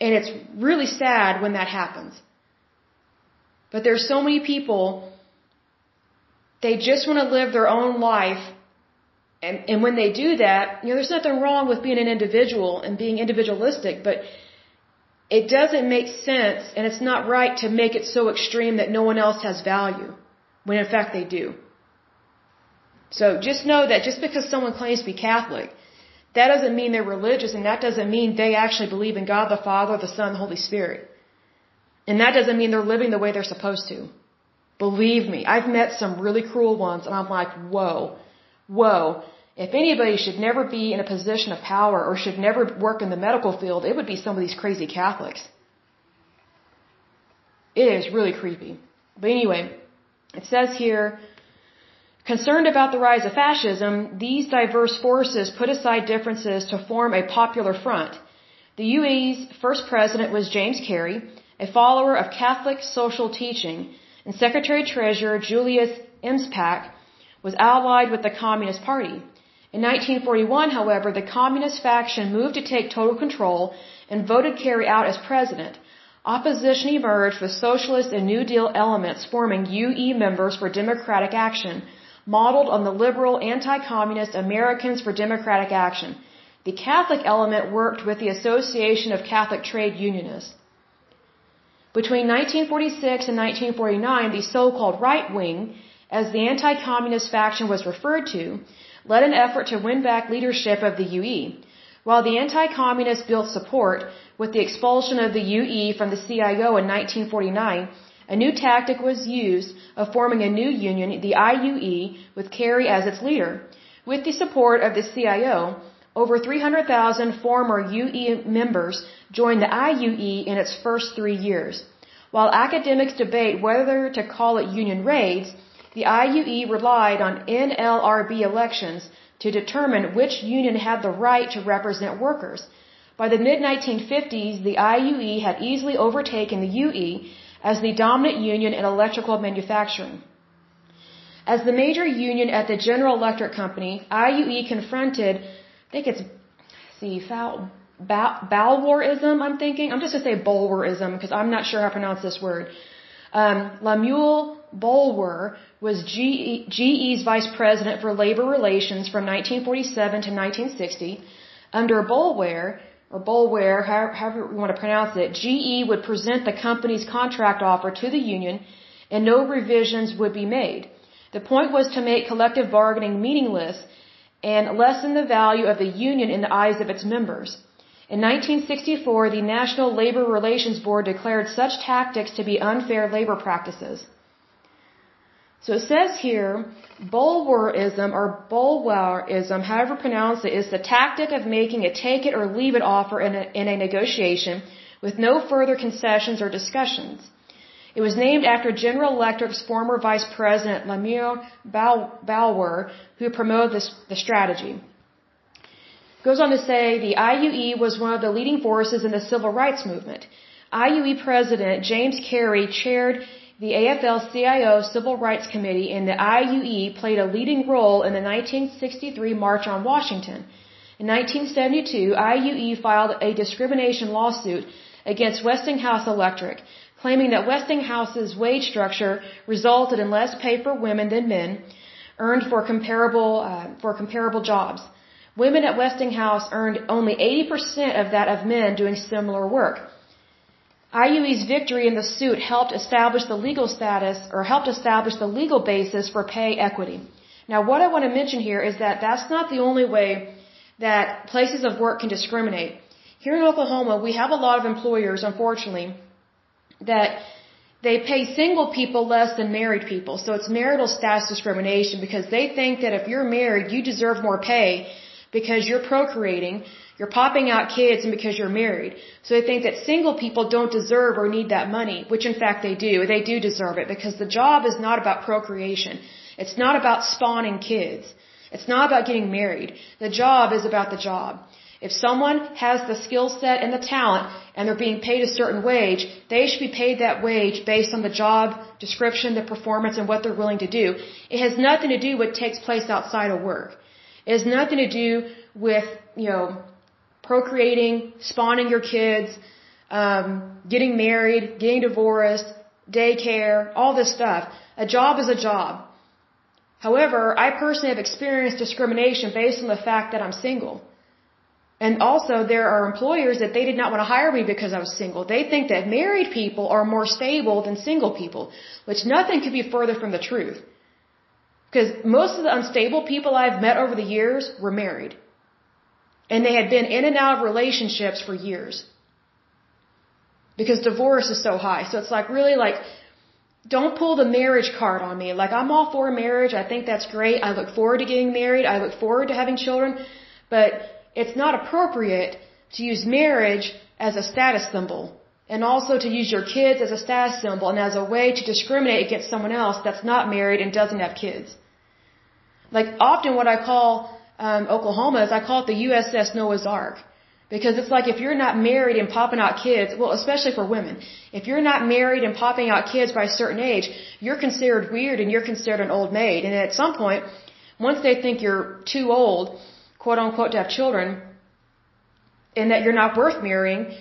And it's really sad when that happens. But there's so many people, they just want to live their own life. And, and when they do that, you know, there's nothing wrong with being an individual and being individualistic, but it doesn't make sense and it's not right to make it so extreme that no one else has value, when in fact they do. So just know that just because someone claims to be Catholic, that doesn't mean they're religious and that doesn't mean they actually believe in God the Father, the Son, the Holy Spirit. And that doesn't mean they're living the way they're supposed to. Believe me, I've met some really cruel ones and I'm like, whoa, whoa. If anybody should never be in a position of power or should never work in the medical field, it would be some of these crazy Catholics. It is really creepy. But anyway, it says here, Concerned about the rise of fascism, these diverse forces put aside differences to form a popular front. The UE's first president was James Carey, a follower of Catholic social teaching, and Secretary Treasurer Julius Emspak was allied with the Communist Party. In 1941, however, the Communist faction moved to take total control and voted Carey out as president. Opposition emerged with socialist and New Deal elements forming UE members for Democratic Action, modeled on the liberal anti-communist Americans for Democratic Action. The Catholic element worked with the Association of Catholic Trade Unionists. Between 1946 and 1949, the so-called right wing, as the anti-communist faction was referred to, led an effort to win back leadership of the UE. While the anti-communists built support with the expulsion of the UE from the CIO in 1949, a new tactic was used of forming a new union, the IUE, with Carey as its leader. With the support of the CIO, over 300,000 former UE members joined the IUE in its first three years. While academics debate whether to call it union raids, the IUE relied on NLRB elections to determine which union had the right to represent workers. By the mid 1950s, the IUE had easily overtaken the UE as the dominant union in electrical manufacturing. As the major union at the General Electric Company, IUE confronted, I think it's, see, foul, Balwarism, I'm thinking. I'm just going to say Boulwarism because I'm not sure how to pronounce this word. Um, Lemuel Boulware was GE, GE's vice president for labor relations from 1947 to 1960. Under Boulware, or Boulware, however you want to pronounce it, GE would present the company's contract offer to the union and no revisions would be made. The point was to make collective bargaining meaningless and lessen the value of the union in the eyes of its members. In 1964, the National Labor Relations Board declared such tactics to be unfair labor practices. So it says here, Boulwarism or Boulwarism, however pronounced it, is the tactic of making a take it or leave it offer in a, in a negotiation with no further concessions or discussions. It was named after General Electric's former vice president, Lemuel Boulware, who promoted this, the strategy. Goes on to say the IUE was one of the leading forces in the civil rights movement. IUE President James Carey chaired the AFL-CIO Civil Rights Committee and the IUE played a leading role in the 1963 March on Washington. In 1972, IUE filed a discrimination lawsuit against Westinghouse Electric, claiming that Westinghouse's wage structure resulted in less pay for women than men earned for comparable uh, for comparable jobs. Women at Westinghouse earned only 80% of that of men doing similar work. IUE's victory in the suit helped establish the legal status or helped establish the legal basis for pay equity. Now, what I want to mention here is that that's not the only way that places of work can discriminate. Here in Oklahoma, we have a lot of employers, unfortunately, that they pay single people less than married people. So it's marital status discrimination because they think that if you're married, you deserve more pay because you're procreating, you're popping out kids, and because you're married. So they think that single people don't deserve or need that money, which in fact they do. They do deserve it because the job is not about procreation. It's not about spawning kids. It's not about getting married. The job is about the job. If someone has the skill set and the talent and they're being paid a certain wage, they should be paid that wage based on the job description, the performance, and what they're willing to do. It has nothing to do with what takes place outside of work. It has nothing to do with, you know, procreating, spawning your kids, um, getting married, getting divorced, daycare, all this stuff. A job is a job. However, I personally have experienced discrimination based on the fact that I'm single. And also, there are employers that they did not want to hire me because I was single. They think that married people are more stable than single people, which nothing could be further from the truth. Because most of the unstable people I've met over the years were married. And they had been in and out of relationships for years. Because divorce is so high. So it's like really like, don't pull the marriage card on me. Like I'm all for marriage. I think that's great. I look forward to getting married. I look forward to having children. But it's not appropriate to use marriage as a status symbol and also to use your kids as a status symbol and as a way to discriminate against someone else that's not married and doesn't have kids. Like often what I call um, Oklahoma is I call it the USS Noah's Ark. Because it's like if you're not married and popping out kids, well, especially for women, if you're not married and popping out kids by a certain age, you're considered weird and you're considered an old maid. And at some point, once they think you're too old, quote unquote, to have children, and that you're not worth marrying,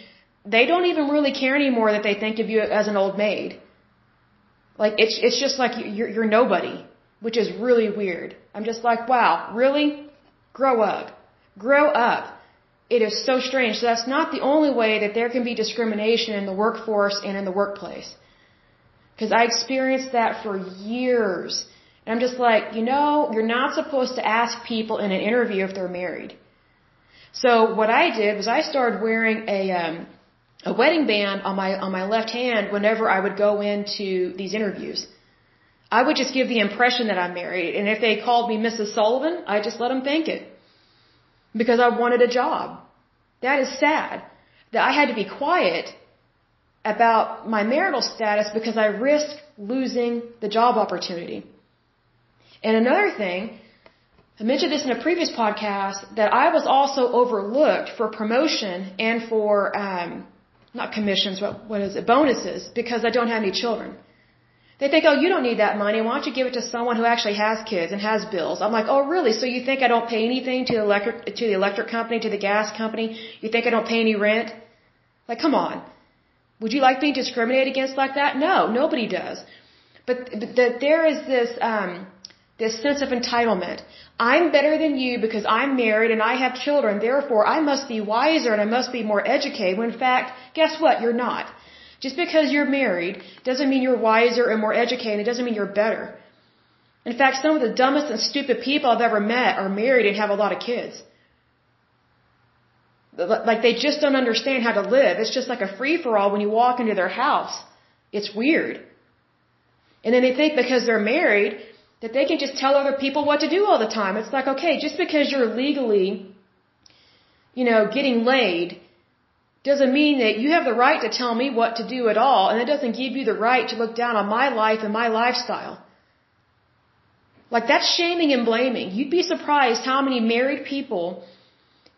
they don't even really care anymore that they think of you as an old maid. Like it's it's just like you're you're nobody, which is really weird. I'm just like, wow, really? Grow up, grow up. It is so strange. So that's not the only way that there can be discrimination in the workforce and in the workplace. Because I experienced that for years. And I'm just like, you know, you're not supposed to ask people in an interview if they're married. So what I did was I started wearing a um, a wedding band on my on my left hand whenever I would go into these interviews. I would just give the impression that I'm married, and if they called me Mrs. Sullivan, I just let them think it because I wanted a job. That is sad that I had to be quiet about my marital status because I risked losing the job opportunity. And another thing, I mentioned this in a previous podcast, that I was also overlooked for promotion and for, um, not commissions, but what is it, bonuses, because I don't have any children. They think, oh, you don't need that money. Why don't you give it to someone who actually has kids and has bills? I'm like, oh, really? So you think I don't pay anything to the electric, to the electric company, to the gas company? You think I don't pay any rent? Like, come on. Would you like being discriminated against like that? No, nobody does. But, but the, there is this, um, this sense of entitlement. I'm better than you because I'm married and I have children, therefore I must be wiser and I must be more educated, when in fact, guess what? You're not. Just because you're married doesn't mean you're wiser and more educated, it doesn't mean you're better. In fact, some of the dumbest and stupid people I've ever met are married and have a lot of kids. Like they just don't understand how to live. It's just like a free for all when you walk into their house. It's weird. And then they think because they're married, that they can just tell other people what to do all the time. It's like, okay, just because you're legally, you know, getting laid doesn't mean that you have the right to tell me what to do at all, and it doesn't give you the right to look down on my life and my lifestyle. Like that's shaming and blaming. You'd be surprised how many married people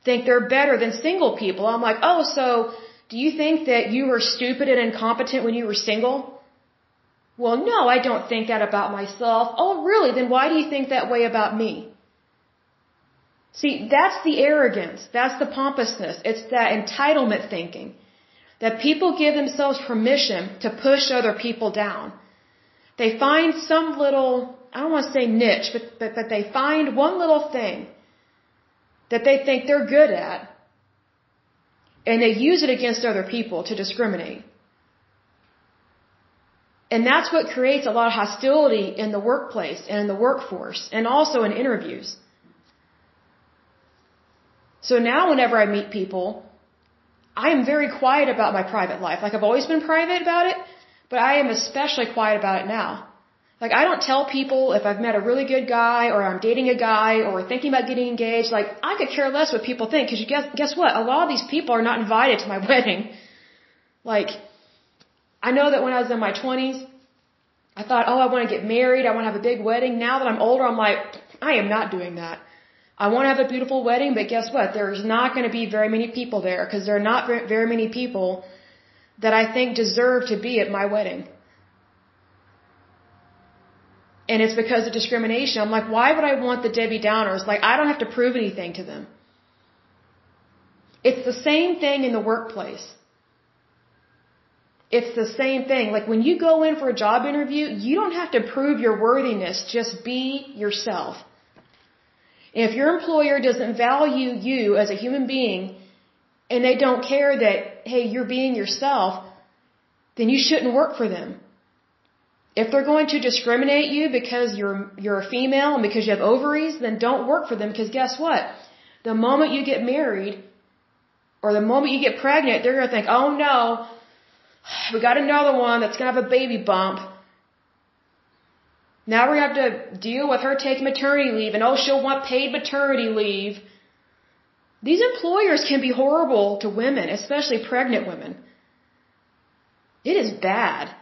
think they're better than single people. I'm like, oh, so do you think that you were stupid and incompetent when you were single? Well, no, I don't think that about myself. Oh, really? Then why do you think that way about me? See, that's the arrogance. That's the pompousness. It's that entitlement thinking. That people give themselves permission to push other people down. They find some little, I don't want to say niche, but, but, but they find one little thing that they think they're good at, and they use it against other people to discriminate. And that's what creates a lot of hostility in the workplace and in the workforce and also in interviews. So now whenever I meet people, I am very quiet about my private life. Like I've always been private about it, but I am especially quiet about it now. Like I don't tell people if I've met a really good guy or I'm dating a guy or thinking about getting engaged. Like I could care less what people think because guess guess what? A lot of these people are not invited to my wedding. Like I know that when I was in my 20s, I thought, oh, I want to get married. I want to have a big wedding. Now that I'm older, I'm like, I am not doing that. I want to have a beautiful wedding, but guess what? There's not going to be very many people there because there are not very many people that I think deserve to be at my wedding. And it's because of discrimination. I'm like, why would I want the Debbie Downers? Like, I don't have to prove anything to them. It's the same thing in the workplace. It's the same thing. Like when you go in for a job interview, you don't have to prove your worthiness. Just be yourself. If your employer doesn't value you as a human being and they don't care that, hey, you're being yourself, then you shouldn't work for them. If they're going to discriminate you because you're, you're a female and because you have ovaries, then don't work for them because guess what? The moment you get married or the moment you get pregnant, they're going to think, oh no, we got another one that's going to have a baby bump. Now we have to deal with her taking maternity leave and oh, she'll want paid maternity leave. These employers can be horrible to women, especially pregnant women. It is bad.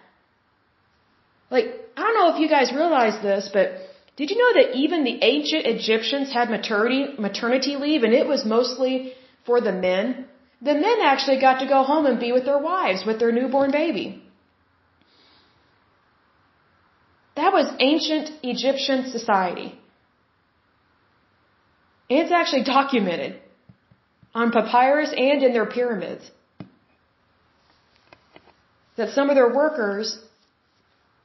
Like, I don't know if you guys realize this, but did you know that even the ancient Egyptians had maternity, maternity leave and it was mostly for the men? The men actually got to go home and be with their wives, with their newborn baby. That was ancient Egyptian society. It's actually documented on papyrus and in their pyramids that some of their workers,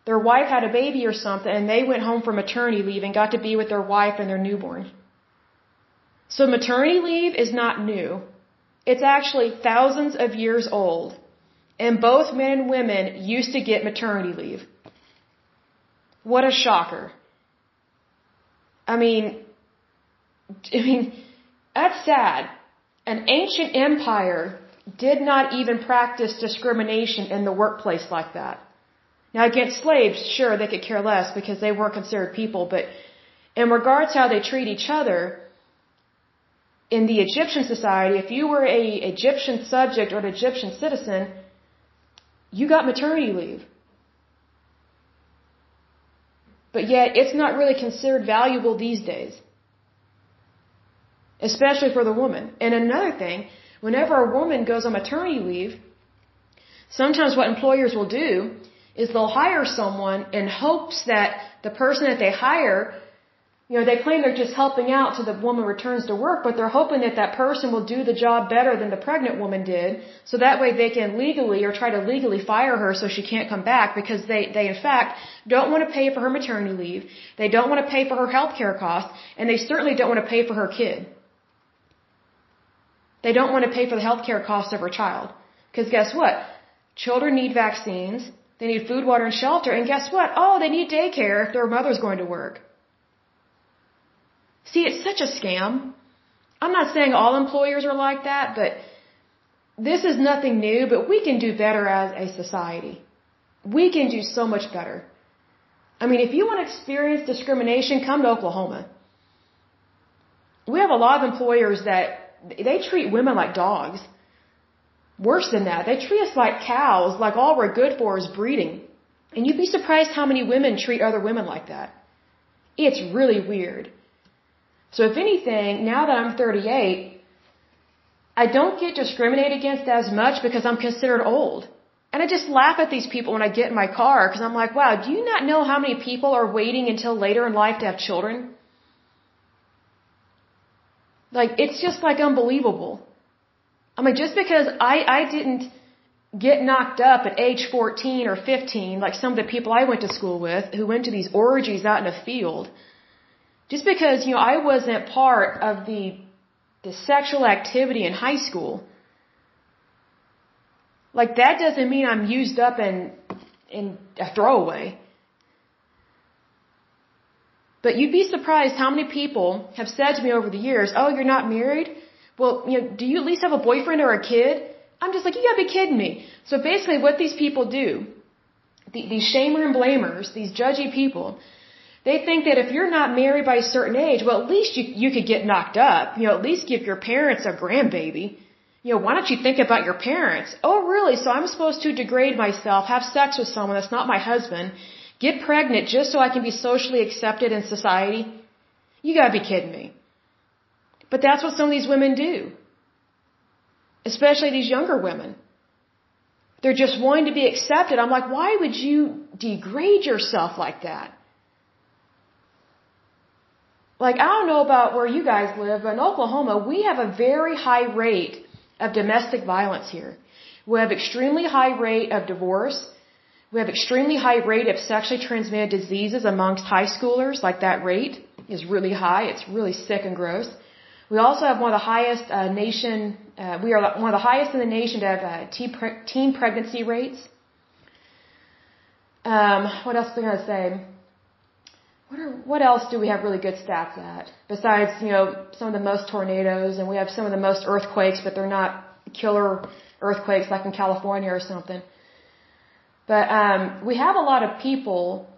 their wife had a baby or something, and they went home for maternity leave and got to be with their wife and their newborn. So maternity leave is not new. It's actually thousands of years old. And both men and women used to get maternity leave. What a shocker. I mean, I mean, that's sad. An ancient empire did not even practice discrimination in the workplace like that. Now against slaves, sure, they could care less because they weren't considered people, but in regards to how they treat each other, in the Egyptian society, if you were a Egyptian subject or an Egyptian citizen, you got maternity leave. But yet, it's not really considered valuable these days. Especially for the woman. And another thing, whenever a woman goes on maternity leave, sometimes what employers will do is they'll hire someone in hopes that the person that they hire you know, they claim they're just helping out so the woman returns to work, but they're hoping that that person will do the job better than the pregnant woman did, so that way they can legally or try to legally fire her so she can't come back because they, they in fact don't want to pay for her maternity leave, they don't want to pay for her health care costs, and they certainly don't want to pay for her kid. They don't want to pay for the health care costs of her child. Because guess what? Children need vaccines, they need food, water, and shelter, and guess what? Oh, they need daycare if their mother's going to work. See, it's such a scam. I'm not saying all employers are like that, but this is nothing new, but we can do better as a society. We can do so much better. I mean, if you want to experience discrimination, come to Oklahoma. We have a lot of employers that they treat women like dogs. Worse than that, they treat us like cows, like all we're good for is breeding. And you'd be surprised how many women treat other women like that. It's really weird. So if anything, now that I'm 38, I don't get discriminated against as much because I'm considered old. And I just laugh at these people when I get in my car because I'm like, wow, do you not know how many people are waiting until later in life to have children? Like, it's just like unbelievable. I mean, just because I, I didn't get knocked up at age 14 or 15 like some of the people I went to school with who went to these orgies out in a field, just because, you know, I wasn't part of the, the sexual activity in high school, like that doesn't mean I'm used up and, and a throwaway. But you'd be surprised how many people have said to me over the years, "Oh, you're not married? Well, you know, do you at least have a boyfriend or a kid?" I'm just like, "You gotta be kidding me." So basically, what these people do, the, these shamer and blamers, these judgy people, they think that if you're not married by a certain age, well, at least you you could get knocked up. You know, at least give your parents a grandbaby. You know, why don't you think about your parents? Oh, really? So I'm supposed to degrade myself, have sex with someone that's not my husband, get pregnant just so I can be socially accepted in society? You gotta be kidding me. But that's what some of these women do. Especially these younger women. They're just wanting to be accepted. I'm like, why would you degrade yourself like that? Like, I don't know about where you guys live, but in Oklahoma, we have a very high rate of domestic violence here. We have extremely high rate of divorce. We have extremely high rate of sexually transmitted diseases amongst high schoolers. Like that rate is really high. It's really sick and gross. We also have one of the highest uh, nation. Uh, we are one of the highest in the nation to have uh, teen, pre- teen pregnancy rates. Um, what else was I going to say? What, are, what else do we have really good stats at? Besides, you know, some of the most tornadoes, and we have some of the most earthquakes, but they're not killer earthquakes like in California or something. But um, we have a lot of people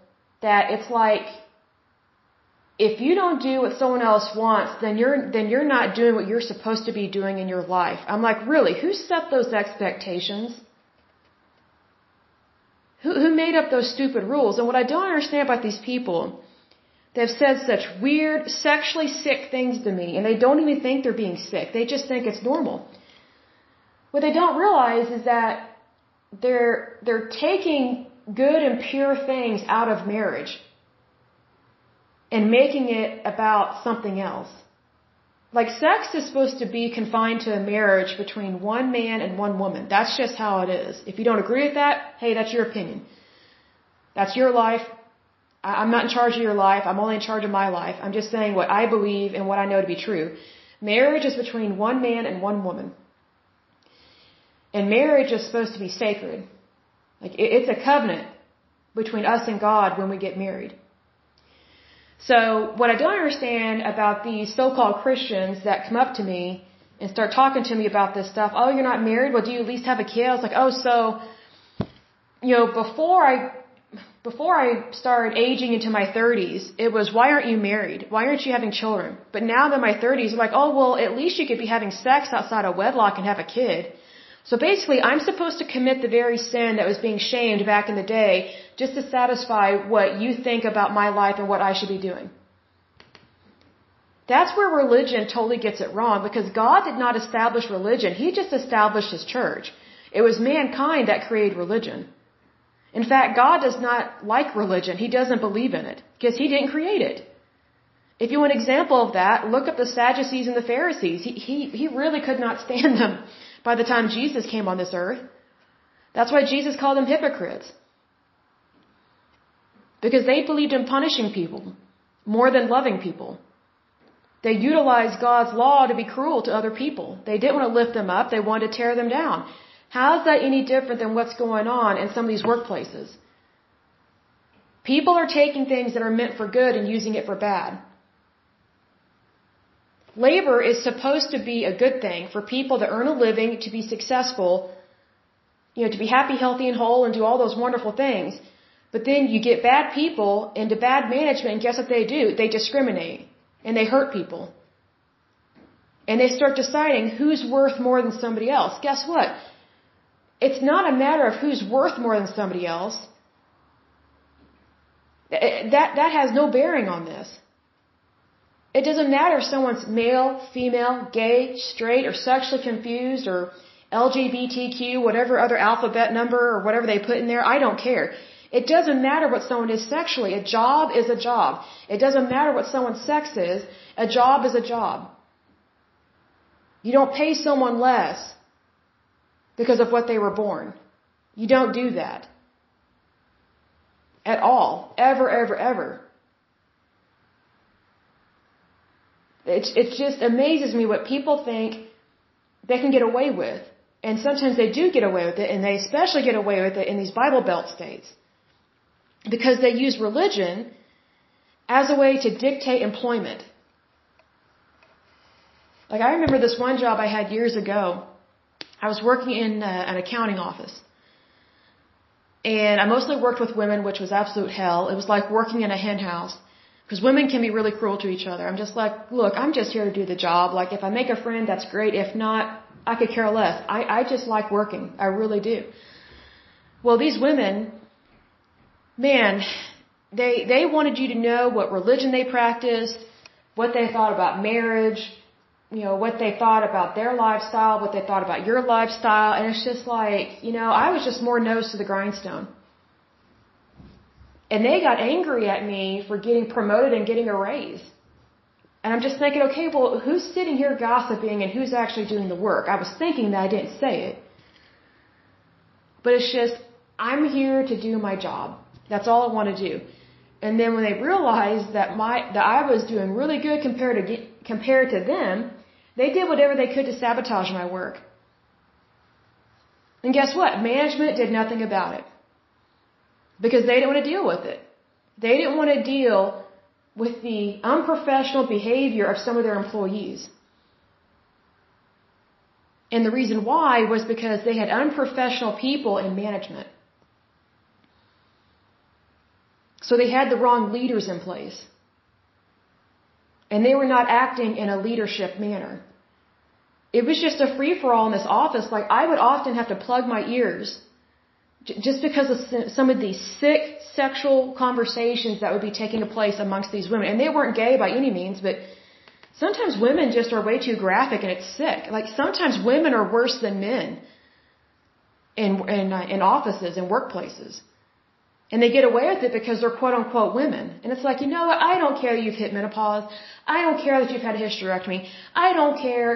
that it's like, if you don't do what someone else wants, then you're then you're not doing what you're supposed to be doing in your life. I'm like, really? Who set those expectations? Who who made up those stupid rules? And what I don't understand about these people They've said such weird, sexually sick things to me, and they don't even think they're being sick. They just think it's normal. What they don't realize is that they're, they're taking good and pure things out of marriage and making it about something else. Like sex is supposed to be confined to a marriage between one man and one woman. That's just how it is. If you don't agree with that, hey, that's your opinion. That's your life. I'm not in charge of your life. I'm only in charge of my life. I'm just saying what I believe and what I know to be true. Marriage is between one man and one woman. And marriage is supposed to be sacred. Like, it's a covenant between us and God when we get married. So, what I don't understand about these so-called Christians that come up to me and start talking to me about this stuff, oh, you're not married? Well, do you at least have a kid? I was like, oh, so, you know, before I before I started aging into my 30s, it was, why aren't you married? Why aren't you having children? But now that my 30s, I'm like, oh, well, at least you could be having sex outside of wedlock and have a kid. So basically, I'm supposed to commit the very sin that was being shamed back in the day just to satisfy what you think about my life and what I should be doing. That's where religion totally gets it wrong because God did not establish religion. He just established His church. It was mankind that created religion. In fact, God does not like religion. He doesn't believe in it because He didn't create it. If you want an example of that, look up the Sadducees and the Pharisees. He, he, he really could not stand them by the time Jesus came on this earth. That's why Jesus called them hypocrites. Because they believed in punishing people more than loving people. They utilized God's law to be cruel to other people. They didn't want to lift them up, they wanted to tear them down. How is that any different than what's going on in some of these workplaces? People are taking things that are meant for good and using it for bad. Labor is supposed to be a good thing for people to earn a living, to be successful, you know, to be happy, healthy, and whole, and do all those wonderful things. But then you get bad people into bad management, and guess what they do? They discriminate and they hurt people. And they start deciding who's worth more than somebody else. Guess what? It's not a matter of who's worth more than somebody else. Eh, eh, that, that has no bearing on this. It doesn't matter if someone's male, female, gay, straight, or sexually confused, or LGBTQ, whatever other alphabet number or whatever they put in there. I don't care. It doesn't matter what someone is sexually. A job is a job. It doesn't matter what someone's sex is. A job is a job. You don't pay someone less because of what they were born. You don't do that. At all. Ever, ever, ever. It, it just amazes me what people think they can get away with. And sometimes they do get away with it, and they especially get away with it in these Bible Belt states. because they use religion as a way to dictate employment. Like I remember this one job I had years ago. I was working in uh, an accounting office. And I mostly worked with women, which was absolute hell. It was like working in a hen house. Because women can be really cruel to each other. I'm just like, look, I'm just here to do the job. Like, if I make a friend, that's great. If not, I could care less. I, I just like working. I really do. Well, these women, man, they, they wanted you to know what religion they practiced, what they thought about marriage, you know, what they thought about their lifestyle, what they thought about your lifestyle. And it's just like, you know, I was just more nose to the grindstone. And they got angry at me for getting promoted and getting a raise. And I'm just thinking, okay, well, who's sitting here gossiping and who's actually doing the work? I was thinking that I didn't say it. But it's just, I'm here to do my job. That's all I want to do. And then when they realized that my, that I was doing really good compared to, compared to them, they did whatever they could to sabotage my work. And guess what? Management did nothing about it. Because they didn't want to deal with it. They didn't want to deal with the unprofessional behavior of some of their employees. And the reason why was because they had unprofessional people in management. So they had the wrong leaders in place. And they were not acting in a leadership manner. It was just a free for all in this office. Like I would often have to plug my ears just because of some of these sick sexual conversations that would be taking place amongst these women. And they weren't gay by any means, but sometimes women just are way too graphic and it's sick. Like sometimes women are worse than men in, in, uh, in offices and workplaces. And they get away with it because they're quote unquote women. And it's like, you know what? I don't care that you've hit menopause. I don't care that you've had a hysterectomy. I don't care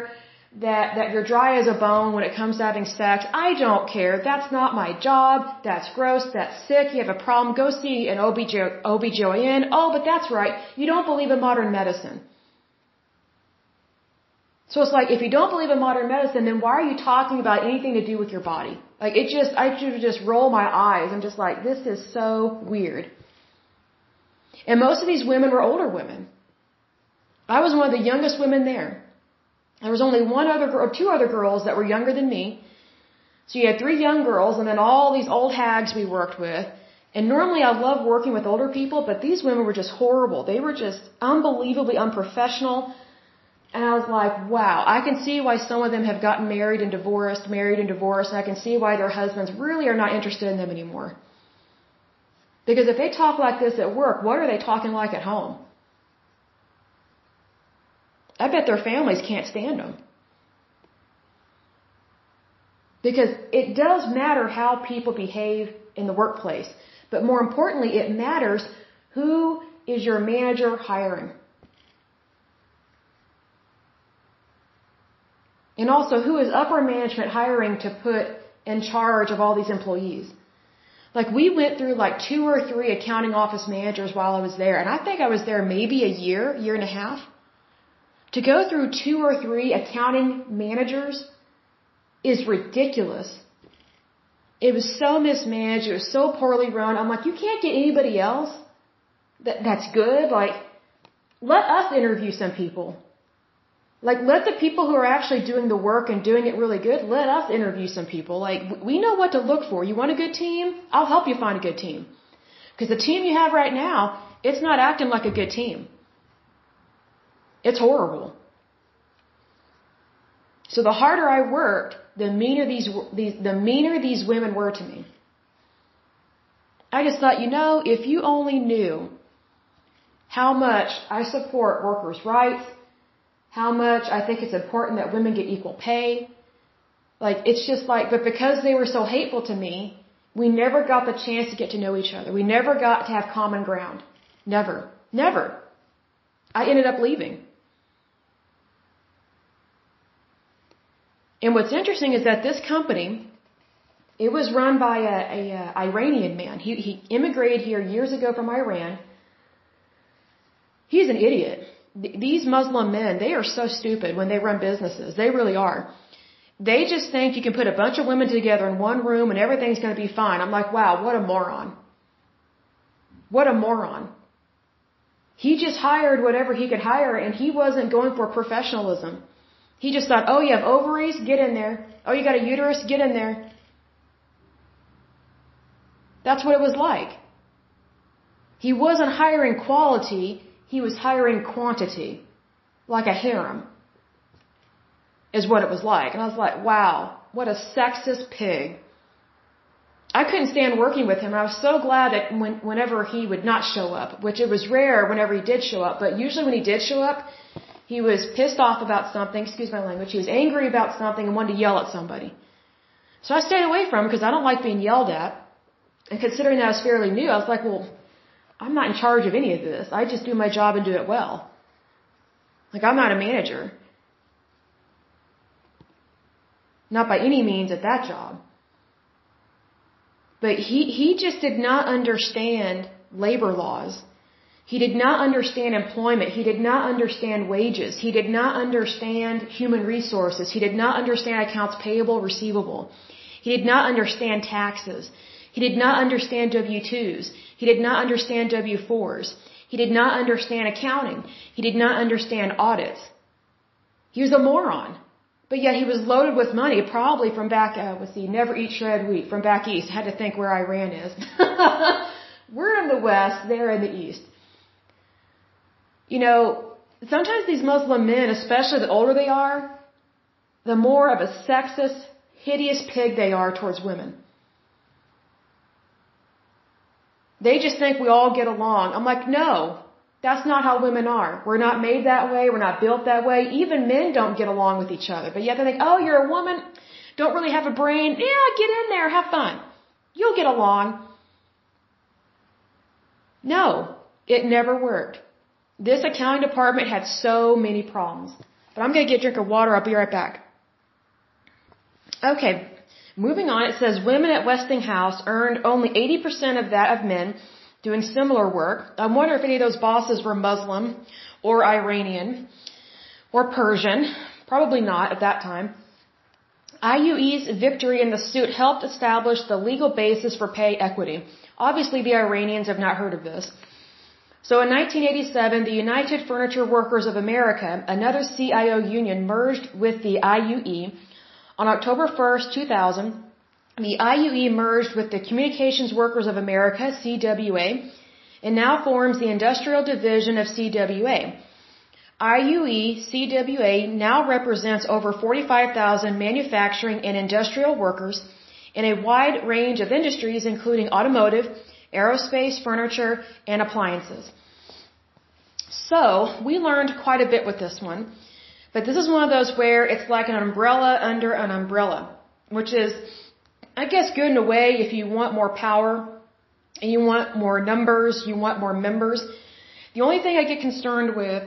that, that you're dry as a bone when it comes to having sex. I don't care. That's not my job. That's gross. That's sick. You have a problem. Go see an OBG, OBGYN. Oh, but that's right. You don't believe in modern medicine. So it's like, if you don't believe in modern medicine, then why are you talking about anything to do with your body? Like, it just, I should just roll my eyes. I'm just like, this is so weird. And most of these women were older women. I was one of the youngest women there. There was only one other girl, or two other girls that were younger than me. So you had three young girls and then all these old hags we worked with. And normally I love working with older people, but these women were just horrible. They were just unbelievably unprofessional. And I was like, wow, I can see why some of them have gotten married and divorced, married and divorced, and I can see why their husbands really are not interested in them anymore. Because if they talk like this at work, what are they talking like at home? I bet their families can't stand them. Because it does matter how people behave in the workplace. But more importantly, it matters who is your manager hiring. And also, who is upper management hiring to put in charge of all these employees? Like, we went through like two or three accounting office managers while I was there, and I think I was there maybe a year, year and a half. To go through two or three accounting managers is ridiculous. It was so mismanaged. It was so poorly run. I'm like, you can't get anybody else that, that's good. Like, let us interview some people. Like, let the people who are actually doing the work and doing it really good, let us interview some people. Like, we know what to look for. You want a good team? I'll help you find a good team. Because the team you have right now, it's not acting like a good team. It's horrible. So the harder I worked, the meaner these, these the meaner these women were to me. I just thought, you know, if you only knew how much I support workers' rights, how much I think it's important that women get equal pay, like it's just like, but because they were so hateful to me, we never got the chance to get to know each other. We never got to have common ground. Never. Never. I ended up leaving. And what's interesting is that this company, it was run by a, a, a Iranian man. He, he immigrated here years ago from Iran. He's an idiot. These Muslim men, they are so stupid when they run businesses. They really are. They just think you can put a bunch of women together in one room and everything's going to be fine. I'm like, wow, what a moron. What a moron. He just hired whatever he could hire and he wasn't going for professionalism. He just thought, oh, you have ovaries? Get in there. Oh, you got a uterus? Get in there. That's what it was like. He wasn't hiring quality, he was hiring quantity. Like a harem. Is what it was like. And I was like, wow, what a sexist pig. I couldn't stand working with him. I was so glad that when, whenever he would not show up, which it was rare whenever he did show up, but usually when he did show up, he was pissed off about something, excuse my language, he was angry about something and wanted to yell at somebody. So I stayed away from him because I don't like being yelled at. And considering that I was fairly new, I was like, well, I'm not in charge of any of this. I just do my job and do it well. Like, I'm not a manager. Not by any means at that job. But he, he just did not understand labor laws. He did not understand employment. He did not understand wages. He did not understand human resources. He did not understand accounts payable, receivable. He did not understand taxes. He did not understand W-2s. He did not understand W-4s. He did not understand accounting. He did not understand audits. He was a moron. But yet he was loaded with money, probably from back, uh, let's see, never eat shredded wheat, from back east. I had to think where Iran is. We're in the west, they're in the east. You know, sometimes these Muslim men, especially the older they are, the more of a sexist, hideous pig they are towards women. They just think we all get along. I'm like, no, that's not how women are. We're not made that way. We're not built that way. Even men don't get along with each other. But yet they think, oh, you're a woman, don't really have a brain. Yeah, get in there, have fun. You'll get along. No, it never worked. This accounting department had so many problems. But I'm going to get a drink of water. I'll be right back. Okay, moving on. It says women at Westinghouse earned only 80% of that of men doing similar work. I wonder if any of those bosses were Muslim or Iranian or Persian. Probably not at that time. IUE's victory in the suit helped establish the legal basis for pay equity. Obviously, the Iranians have not heard of this. So in 1987, the United Furniture Workers of America, another CIO union, merged with the IUE. On October 1st, 2000, the IUE merged with the Communications Workers of America, CWA, and now forms the Industrial Division of CWA. IUE CWA now represents over 45,000 manufacturing and industrial workers in a wide range of industries including automotive, aerospace, furniture, and appliances. So, we learned quite a bit with this one, but this is one of those where it's like an umbrella under an umbrella, which is I guess good in a way if you want more power and you want more numbers, you want more members. The only thing I get concerned with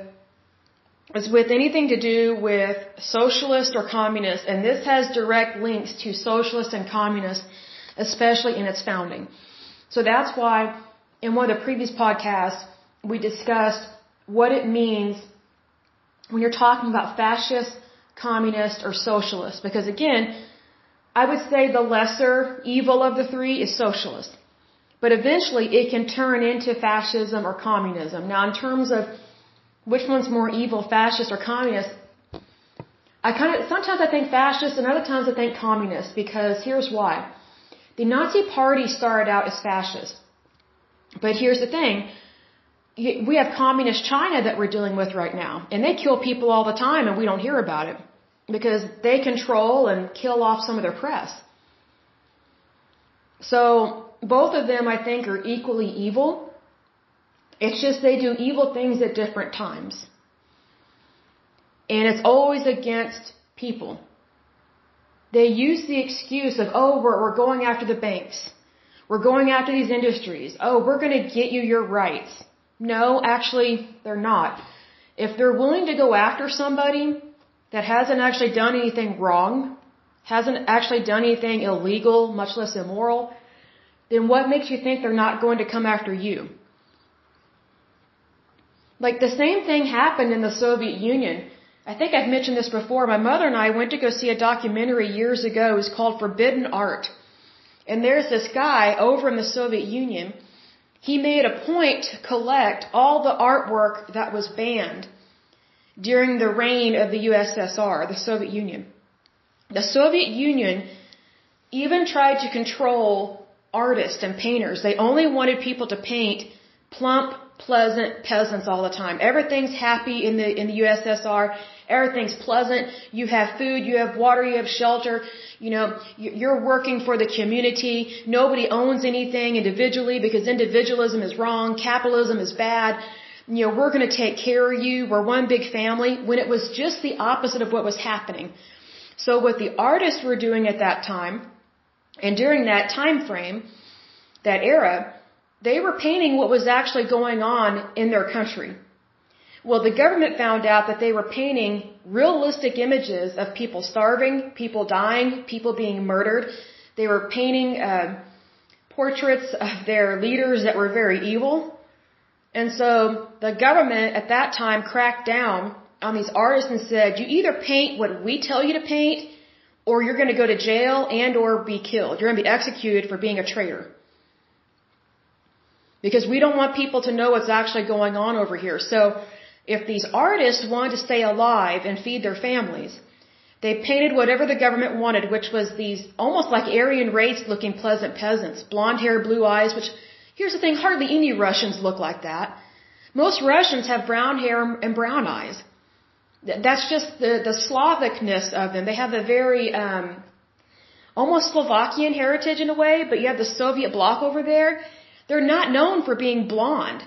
is with anything to do with socialist or communist, and this has direct links to socialist and communist, especially in its founding. So that's why in one of the previous podcasts, we discussed what it means when you're talking about fascist, communist, or socialist. Because again, I would say the lesser evil of the three is socialist. But eventually it can turn into fascism or communism. Now in terms of which one's more evil, fascist or communist, I kind of, sometimes I think fascist and other times I think communist because here's why. The Nazi party started out as fascist. But here's the thing. We have communist China that we're dealing with right now. And they kill people all the time and we don't hear about it because they control and kill off some of their press. So both of them, I think, are equally evil. It's just they do evil things at different times. And it's always against people. They use the excuse of, oh, we're, we're going after the banks. We're going after these industries. Oh, we're going to get you your rights. No, actually, they're not. If they're willing to go after somebody, that hasn't actually done anything wrong, hasn't actually done anything illegal, much less immoral, then what makes you think they're not going to come after you? Like the same thing happened in the Soviet Union. I think I've mentioned this before. My mother and I went to go see a documentary years ago. It was called Forbidden Art. And there's this guy over in the Soviet Union. He made a point to collect all the artwork that was banned during the reign of the USSR, the Soviet Union. The Soviet Union even tried to control artists and painters. They only wanted people to paint plump, pleasant peasants all the time. Everything's happy in the in the USSR. Everything's pleasant. You have food, you have water, you have shelter. You know, you're working for the community. Nobody owns anything individually because individualism is wrong. Capitalism is bad. You know, we're going to take care of you. We're one big family. When it was just the opposite of what was happening. So what the artists were doing at that time, and during that time frame, that era, they were painting what was actually going on in their country. Well, the government found out that they were painting realistic images of people starving, people dying, people being murdered. They were painting uh, portraits of their leaders that were very evil. And so the government at that time cracked down on these artists and said, you either paint what we tell you to paint or you're going to go to jail and or be killed. You're going to be executed for being a traitor. Because we don't want people to know what's actually going on over here. So if these artists wanted to stay alive and feed their families, they painted whatever the government wanted, which was these almost like Aryan race looking pleasant peasants, blonde hair, blue eyes, which here's the thing, hardly any Russians look like that. Most Russians have brown hair and brown eyes. That's just the, the Slavicness of them. They have a very, um, almost Slovakian heritage in a way, but you have the Soviet bloc over there they're not known for being blonde.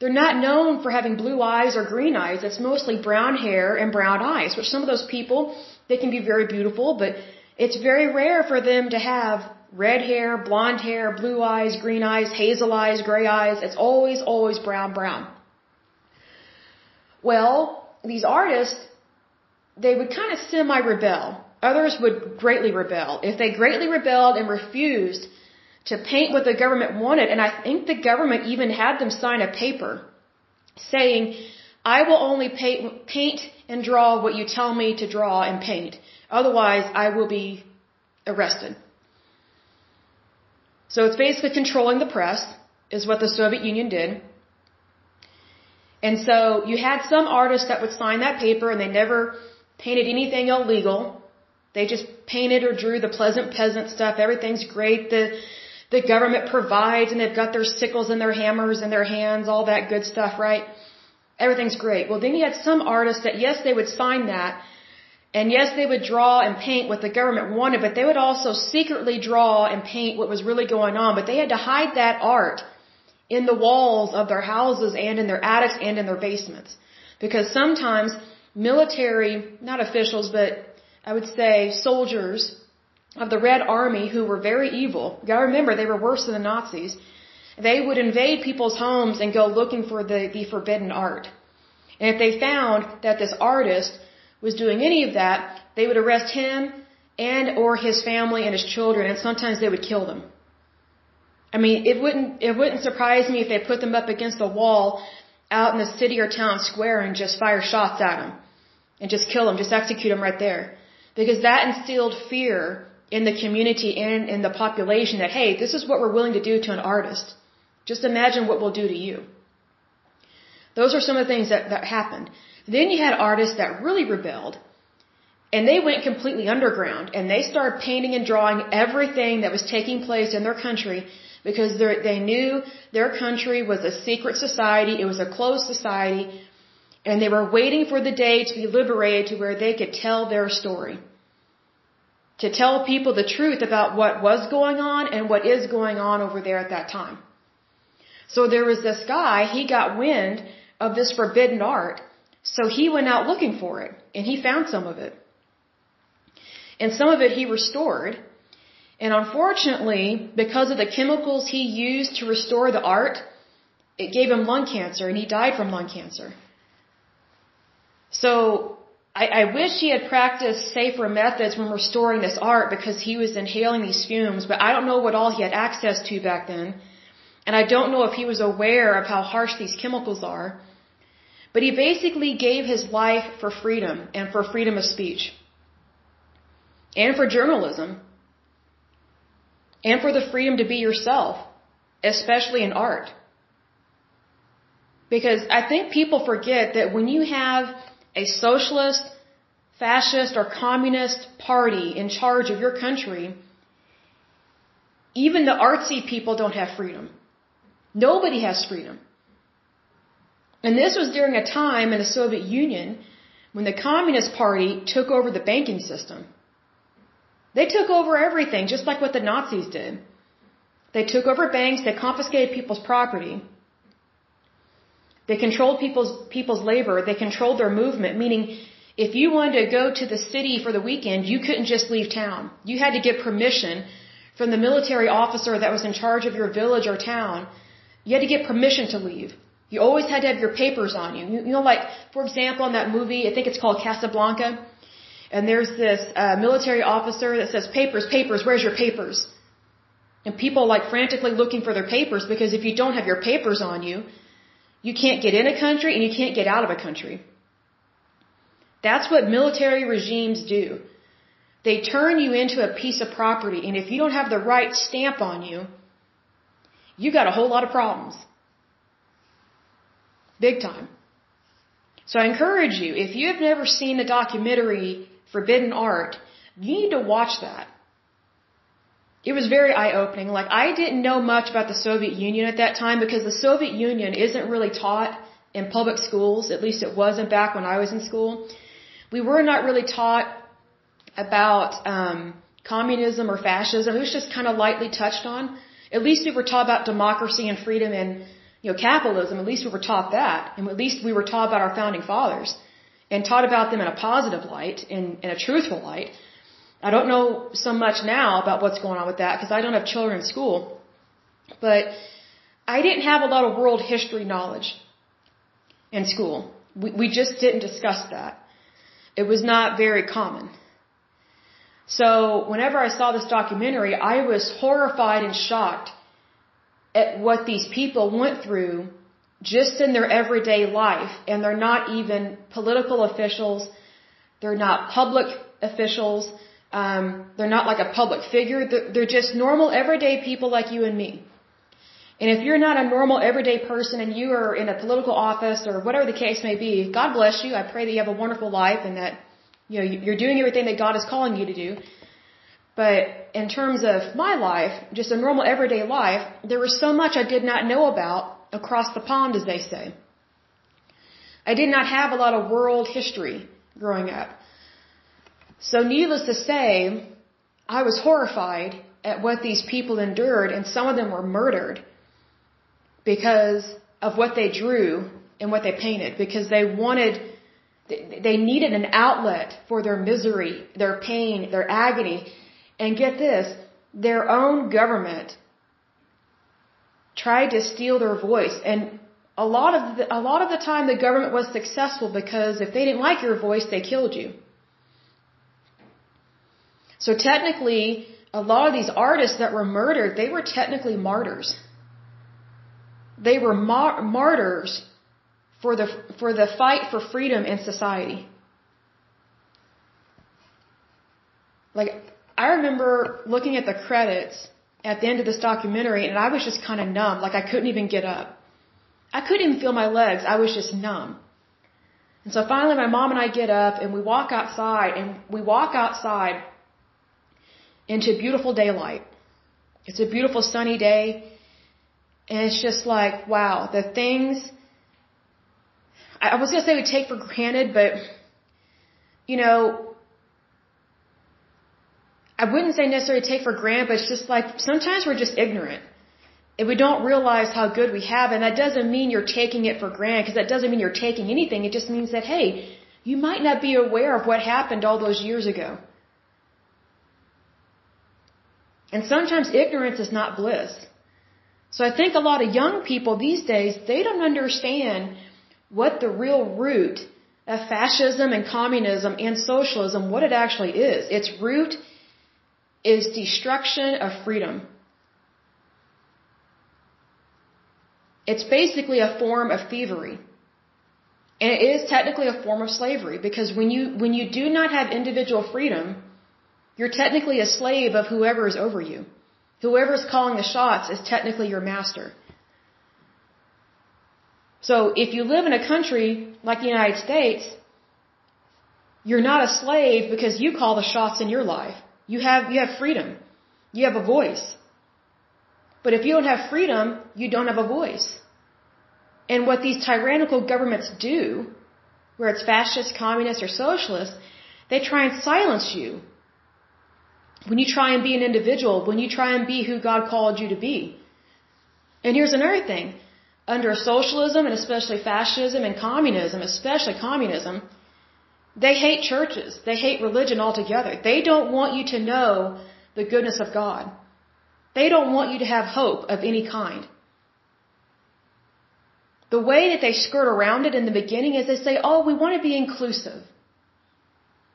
They're not known for having blue eyes or green eyes. It's mostly brown hair and brown eyes, which some of those people, they can be very beautiful, but it's very rare for them to have red hair, blonde hair, blue eyes, green eyes, hazel eyes, gray eyes. It's always, always brown, brown. Well, these artists, they would kind of semi-rebel. Others would greatly rebel. If they greatly rebelled and refused to paint what the government wanted. And I think the government even had them sign a paper saying, I will only paint, paint and draw what you tell me to draw and paint. Otherwise, I will be arrested. So it's basically controlling the press, is what the Soviet Union did. And so you had some artists that would sign that paper and they never painted anything illegal. They just painted or drew the pleasant peasant stuff. Everything's great. The the government provides and they've got their sickles and their hammers in their hands, all that good stuff, right? Everything's great. Well, then you had some artists that, yes, they would sign that, and yes, they would draw and paint what the government wanted, but they would also secretly draw and paint what was really going on, but they had to hide that art in the walls of their houses and in their attics and in their basements. Because sometimes military, not officials, but I would say soldiers, of the Red Army who were very evil. You gotta remember, they were worse than the Nazis. They would invade people's homes and go looking for the, the forbidden art. And if they found that this artist was doing any of that, they would arrest him and or his family and his children, and sometimes they would kill them. I mean, it wouldn't it wouldn't surprise me if they put them up against a wall out in the city or town square and just fire shots at them and just kill them, just execute them right there, because that instilled fear in the community and in the population that, hey, this is what we're willing to do to an artist. Just imagine what we'll do to you. Those are some of the things that, that happened. Then you had artists that really rebelled and they went completely underground and they started painting and drawing everything that was taking place in their country because they knew their country was a secret society, it was a closed society, and they were waiting for the day to be liberated to where they could tell their story to tell people the truth about what was going on and what is going on over there at that time. So there was this guy, he got wind of this forbidden art, so he went out looking for it, and he found some of it. And some of it he restored, and unfortunately, because of the chemicals he used to restore the art, it gave him lung cancer, and he died from lung cancer. So I, I wish he had practiced safer methods when restoring this art because he was inhaling these fumes, but I don't know what all he had access to back then. And I don't know if he was aware of how harsh these chemicals are. But he basically gave his life for freedom and for freedom of speech. And for journalism. And for the freedom to be yourself. especially in art. Because I think people forget that when you have a socialist, fascist, or communist party in charge of your country, even the artsy people don't have freedom. Nobody has freedom. And this was during a time in the Soviet Union when the Communist Party took over the banking system. They took over everything, just like what the Nazis did. They took over banks, they confiscated people's property. They controlled people's, people's labor, they controlled their movement, meaning if you wanted to go to the city for the weekend, you couldn't just leave town. You had to get permission from the military officer that was in charge of your village or town. You had to get permission to leave. You always had to have your papers on you. You, know, like, for example, in that movie, I think it's called Casablanca, and there's this uh, military officer that says, papers, papers, where's your papers? And people like frantically looking for their papers because if you don't have your papers on you, you can't get in a country and you can't get out of a country. That's what military regimes do. They turn you into a piece of property, and if you don't have the right stamp on you, you got a whole lot of problems. Big time. So I encourage you, if you have never seen the documentary Forbidden Art, you need to watch that. It was very eye-opening. Like, I didn't know much about the Soviet Union at that time because the Soviet Union isn't really taught in public schools. At least it wasn't back when I was in school. We were not really taught about um, communism or fascism. It was just kind of lightly touched on. At least we were taught about democracy and freedom and you know capitalism. At least we were taught that, and at least we were taught about our founding fathers and taught about them in a positive light, in, in a truthful light. I don't know so much now about what's going on with that because I don't have children in school, but I didn't have a lot of world history knowledge in school. We, we just didn't discuss that. It was not very common. So whenever I saw this documentary, I was horrified and shocked at what these people went through just in their everyday life. And they're not even political officials. They're not public officials. Um, they're not like a public figure. They're, they're just normal, everyday people like you and me. And if you're not a normal, everyday person and you are in a political office or whatever the case may be, God bless you. I pray that you have a wonderful life and that you know, you're doing everything that God is calling you to do. But in terms of my life, just a normal everyday life, there was so much I did not know about across the pond, as they say. I did not have a lot of world history growing up. So needless to say, I was horrified at what these people endured and some of them were murdered because of what they drew and what they painted because they wanted they needed an outlet for their misery, their pain, their agony. And get this, their own government tried to steal their voice. And a lot of the, a lot of the time the government was successful because if they didn't like your voice, they killed you. So technically, a lot of these artists that were murdered, they were technically martyrs. They were mar- martyrs for the, for the fight for freedom in society. Like, I remember looking at the credits at the end of this documentary and I was just kind of numb. Like, I couldn't even get up. I couldn't even feel my legs. I was just numb. And so finally my mom and I get up and we walk outside and we walk outside into beautiful daylight. It's a beautiful sunny day. And it's just like, wow, the things I was going to say we take for granted, but, you know, I wouldn't say necessarily take for granted, but it's just like sometimes we're just ignorant. And we don't realize how good we have, and that doesn't mean you're taking it for granted, because that doesn't mean you're taking anything. It just means that, hey, you might not be aware of what happened all those years ago. And sometimes ignorance is not bliss. So I think a lot of young people these days, they don't understand what the real root of fascism and communism and socialism, what it actually is. Its root is destruction of freedom. It's basically a form of thievery. And it is technically a form of slavery because when you, when you do not have individual freedom, you're technically a slave of whoever is over you. Whoever is calling the shots is technically your master. So if you live in a country like the United States, you're not a slave because you call the shots in your life. You have, you have freedom. You have a voice. But if you don't have freedom, you don't have a voice. And what these tyrannical governments do, where it's fascist, communist, or socialist, they try and silence you. When you try and be an individual, when you try and be who God called you to be. And here's another thing. Under socialism and especially fascism and communism, especially communism, they hate churches. They hate religion altogether. They don't want you to know the goodness of God. They don't want you to have hope of any kind. The way that they skirt around it in the beginning is they say, oh, we want to be inclusive.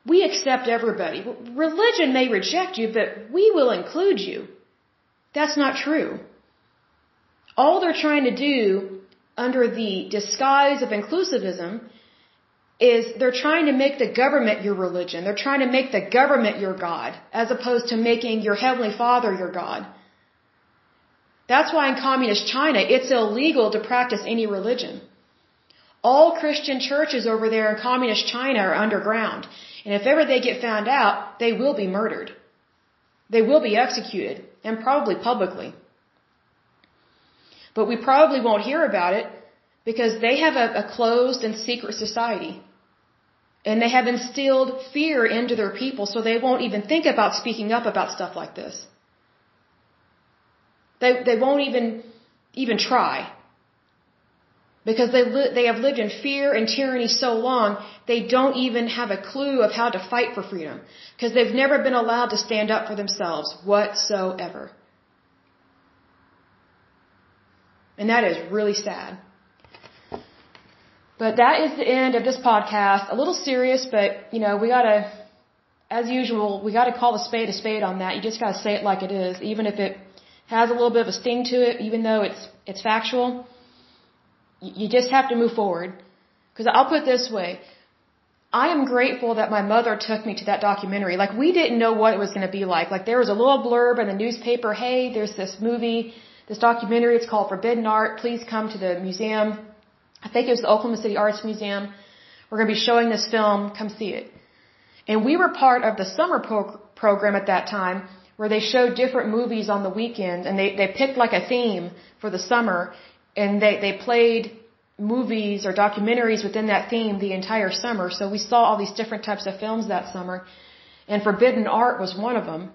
We accept everybody. Religion may reject you, but we will include you. That's not true. All they're trying to do under the disguise of inclusivism is they're trying to make the government your religion. They're trying to make the government your God, as opposed to making your Heavenly Father your God. That's why in communist China, it's illegal to practice any religion. All Christian churches over there in communist China are underground. And if ever they get found out, they will be murdered. They will be executed, and probably publicly. But we probably won't hear about it because they have a, a closed and secret society. And they have instilled fear into their people so they won't even think about speaking up about stuff like this. They, they won't even, even try. Because they, li- they have lived in fear and tyranny so long, they don't even have a clue of how to fight for freedom. Because they've never been allowed to stand up for themselves whatsoever. And that is really sad. But that is the end of this podcast. A little serious, but you know, we gotta, as usual, we gotta call a spade a spade on that. You just gotta say it like it is, even if it has a little bit of a sting to it, even though it's, it's factual. You just have to move forward. Cause I'll put it this way. I am grateful that my mother took me to that documentary. Like we didn't know what it was going to be like. Like there was a little blurb in the newspaper, hey, there's this movie, this documentary, it's called Forbidden Art. Please come to the museum. I think it was the Oklahoma City Arts Museum. We're going to be showing this film. Come see it. And we were part of the summer pro- program at that time where they showed different movies on the weekend and they, they picked like a theme for the summer and they, they played movies or documentaries within that theme the entire summer. So we saw all these different types of films that summer. And Forbidden Art was one of them.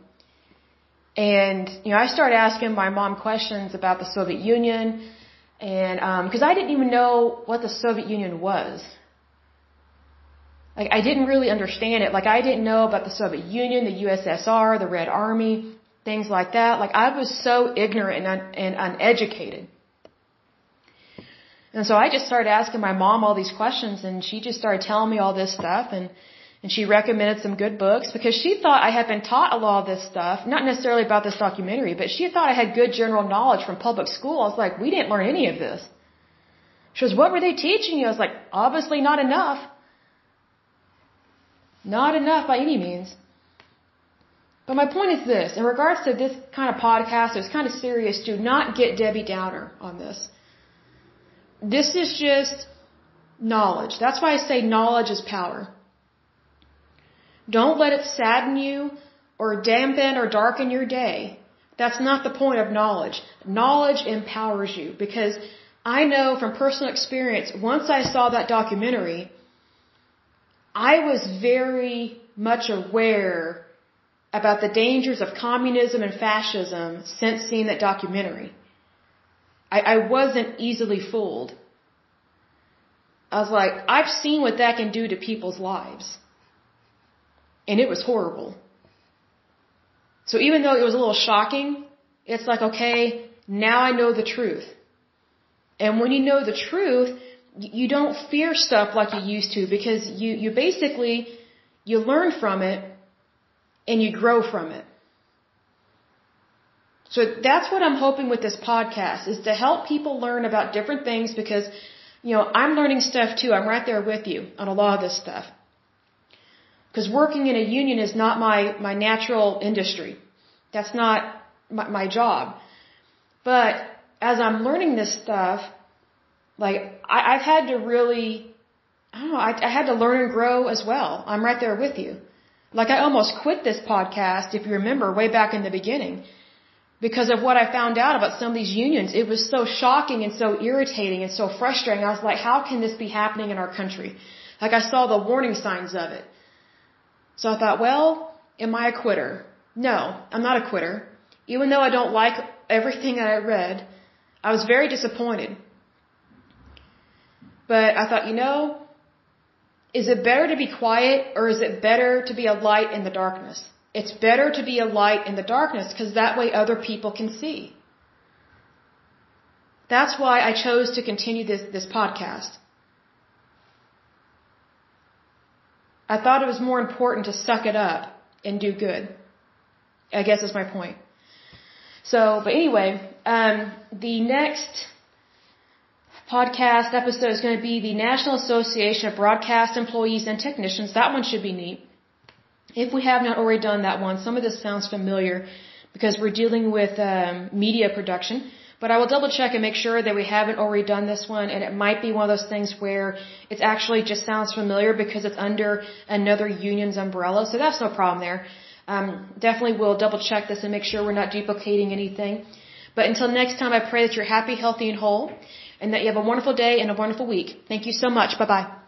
And, you know, I started asking my mom questions about the Soviet Union and, um, cause I didn't even know what the Soviet Union was. Like, I didn't really understand it. Like, I didn't know about the Soviet Union, the USSR, the Red Army, things like that. Like, I was so ignorant and, un- and uneducated. And so I just started asking my mom all these questions and she just started telling me all this stuff and, and she recommended some good books because she thought I had been taught a lot of this stuff, not necessarily about this documentary, but she thought I had good general knowledge from public school. I was like, we didn't learn any of this. She goes, what were they teaching you? I was like, obviously not enough. Not enough by any means. But my point is this, in regards to this kind of podcast, it's kind of serious, do not get Debbie Downer on this. This is just knowledge. That's why I say knowledge is power. Don't let it sadden you or dampen or darken your day. That's not the point of knowledge. Knowledge empowers you because I know from personal experience, once I saw that documentary, I was very much aware about the dangers of communism and fascism since seeing that documentary. I, I wasn't easily fooled. I was like, I've seen what that can do to people's lives. And it was horrible. So even though it was a little shocking, it's like, okay, now I know the truth. And when you know the truth, you don't fear stuff like you used to because you, you basically, you learn from it and you grow from it. So that's what I'm hoping with this podcast is to help people learn about different things because, you know, I'm learning stuff too. I'm right there with you on a lot of this stuff. Because working in a union is not my, my natural industry. That's not my, my job. But as I'm learning this stuff, like I, I've had to really, I don't know, I, I had to learn and grow as well. I'm right there with you. Like I almost quit this podcast, if you remember, way back in the beginning because of what I found out about some of these unions. It was so shocking and so irritating and so frustrating. I was like, how can this be happening in our country? Like I saw the warning signs of it. So I thought, well, am I a quitter? No, I'm not a quitter. Even though I don't like everything that I read, I was very disappointed. But I thought, you know, is it better to be quiet or is it better to be a light in the darkness? It's better to be a light in the darkness because that way other people can see. That's why I chose to continue this, this podcast. I thought it was more important to suck it up and do good. I guess is my point. So, but anyway, um, the next podcast episode is going to be the National Association of Broadcast Employees and Technicians. That one should be neat. If we have not already done that one, some of this sounds familiar because we're dealing with um, media production. But I will double check and make sure that we haven't already done this one. And it might be one of those things where it actually just sounds familiar because it's under another union's umbrella. So that's no problem there. Um, definitely will double check this and make sure we're not duplicating anything. But until next time, I pray that you're happy, healthy, and whole, and that you have a wonderful day and a wonderful week. Thank you so much. Bye bye.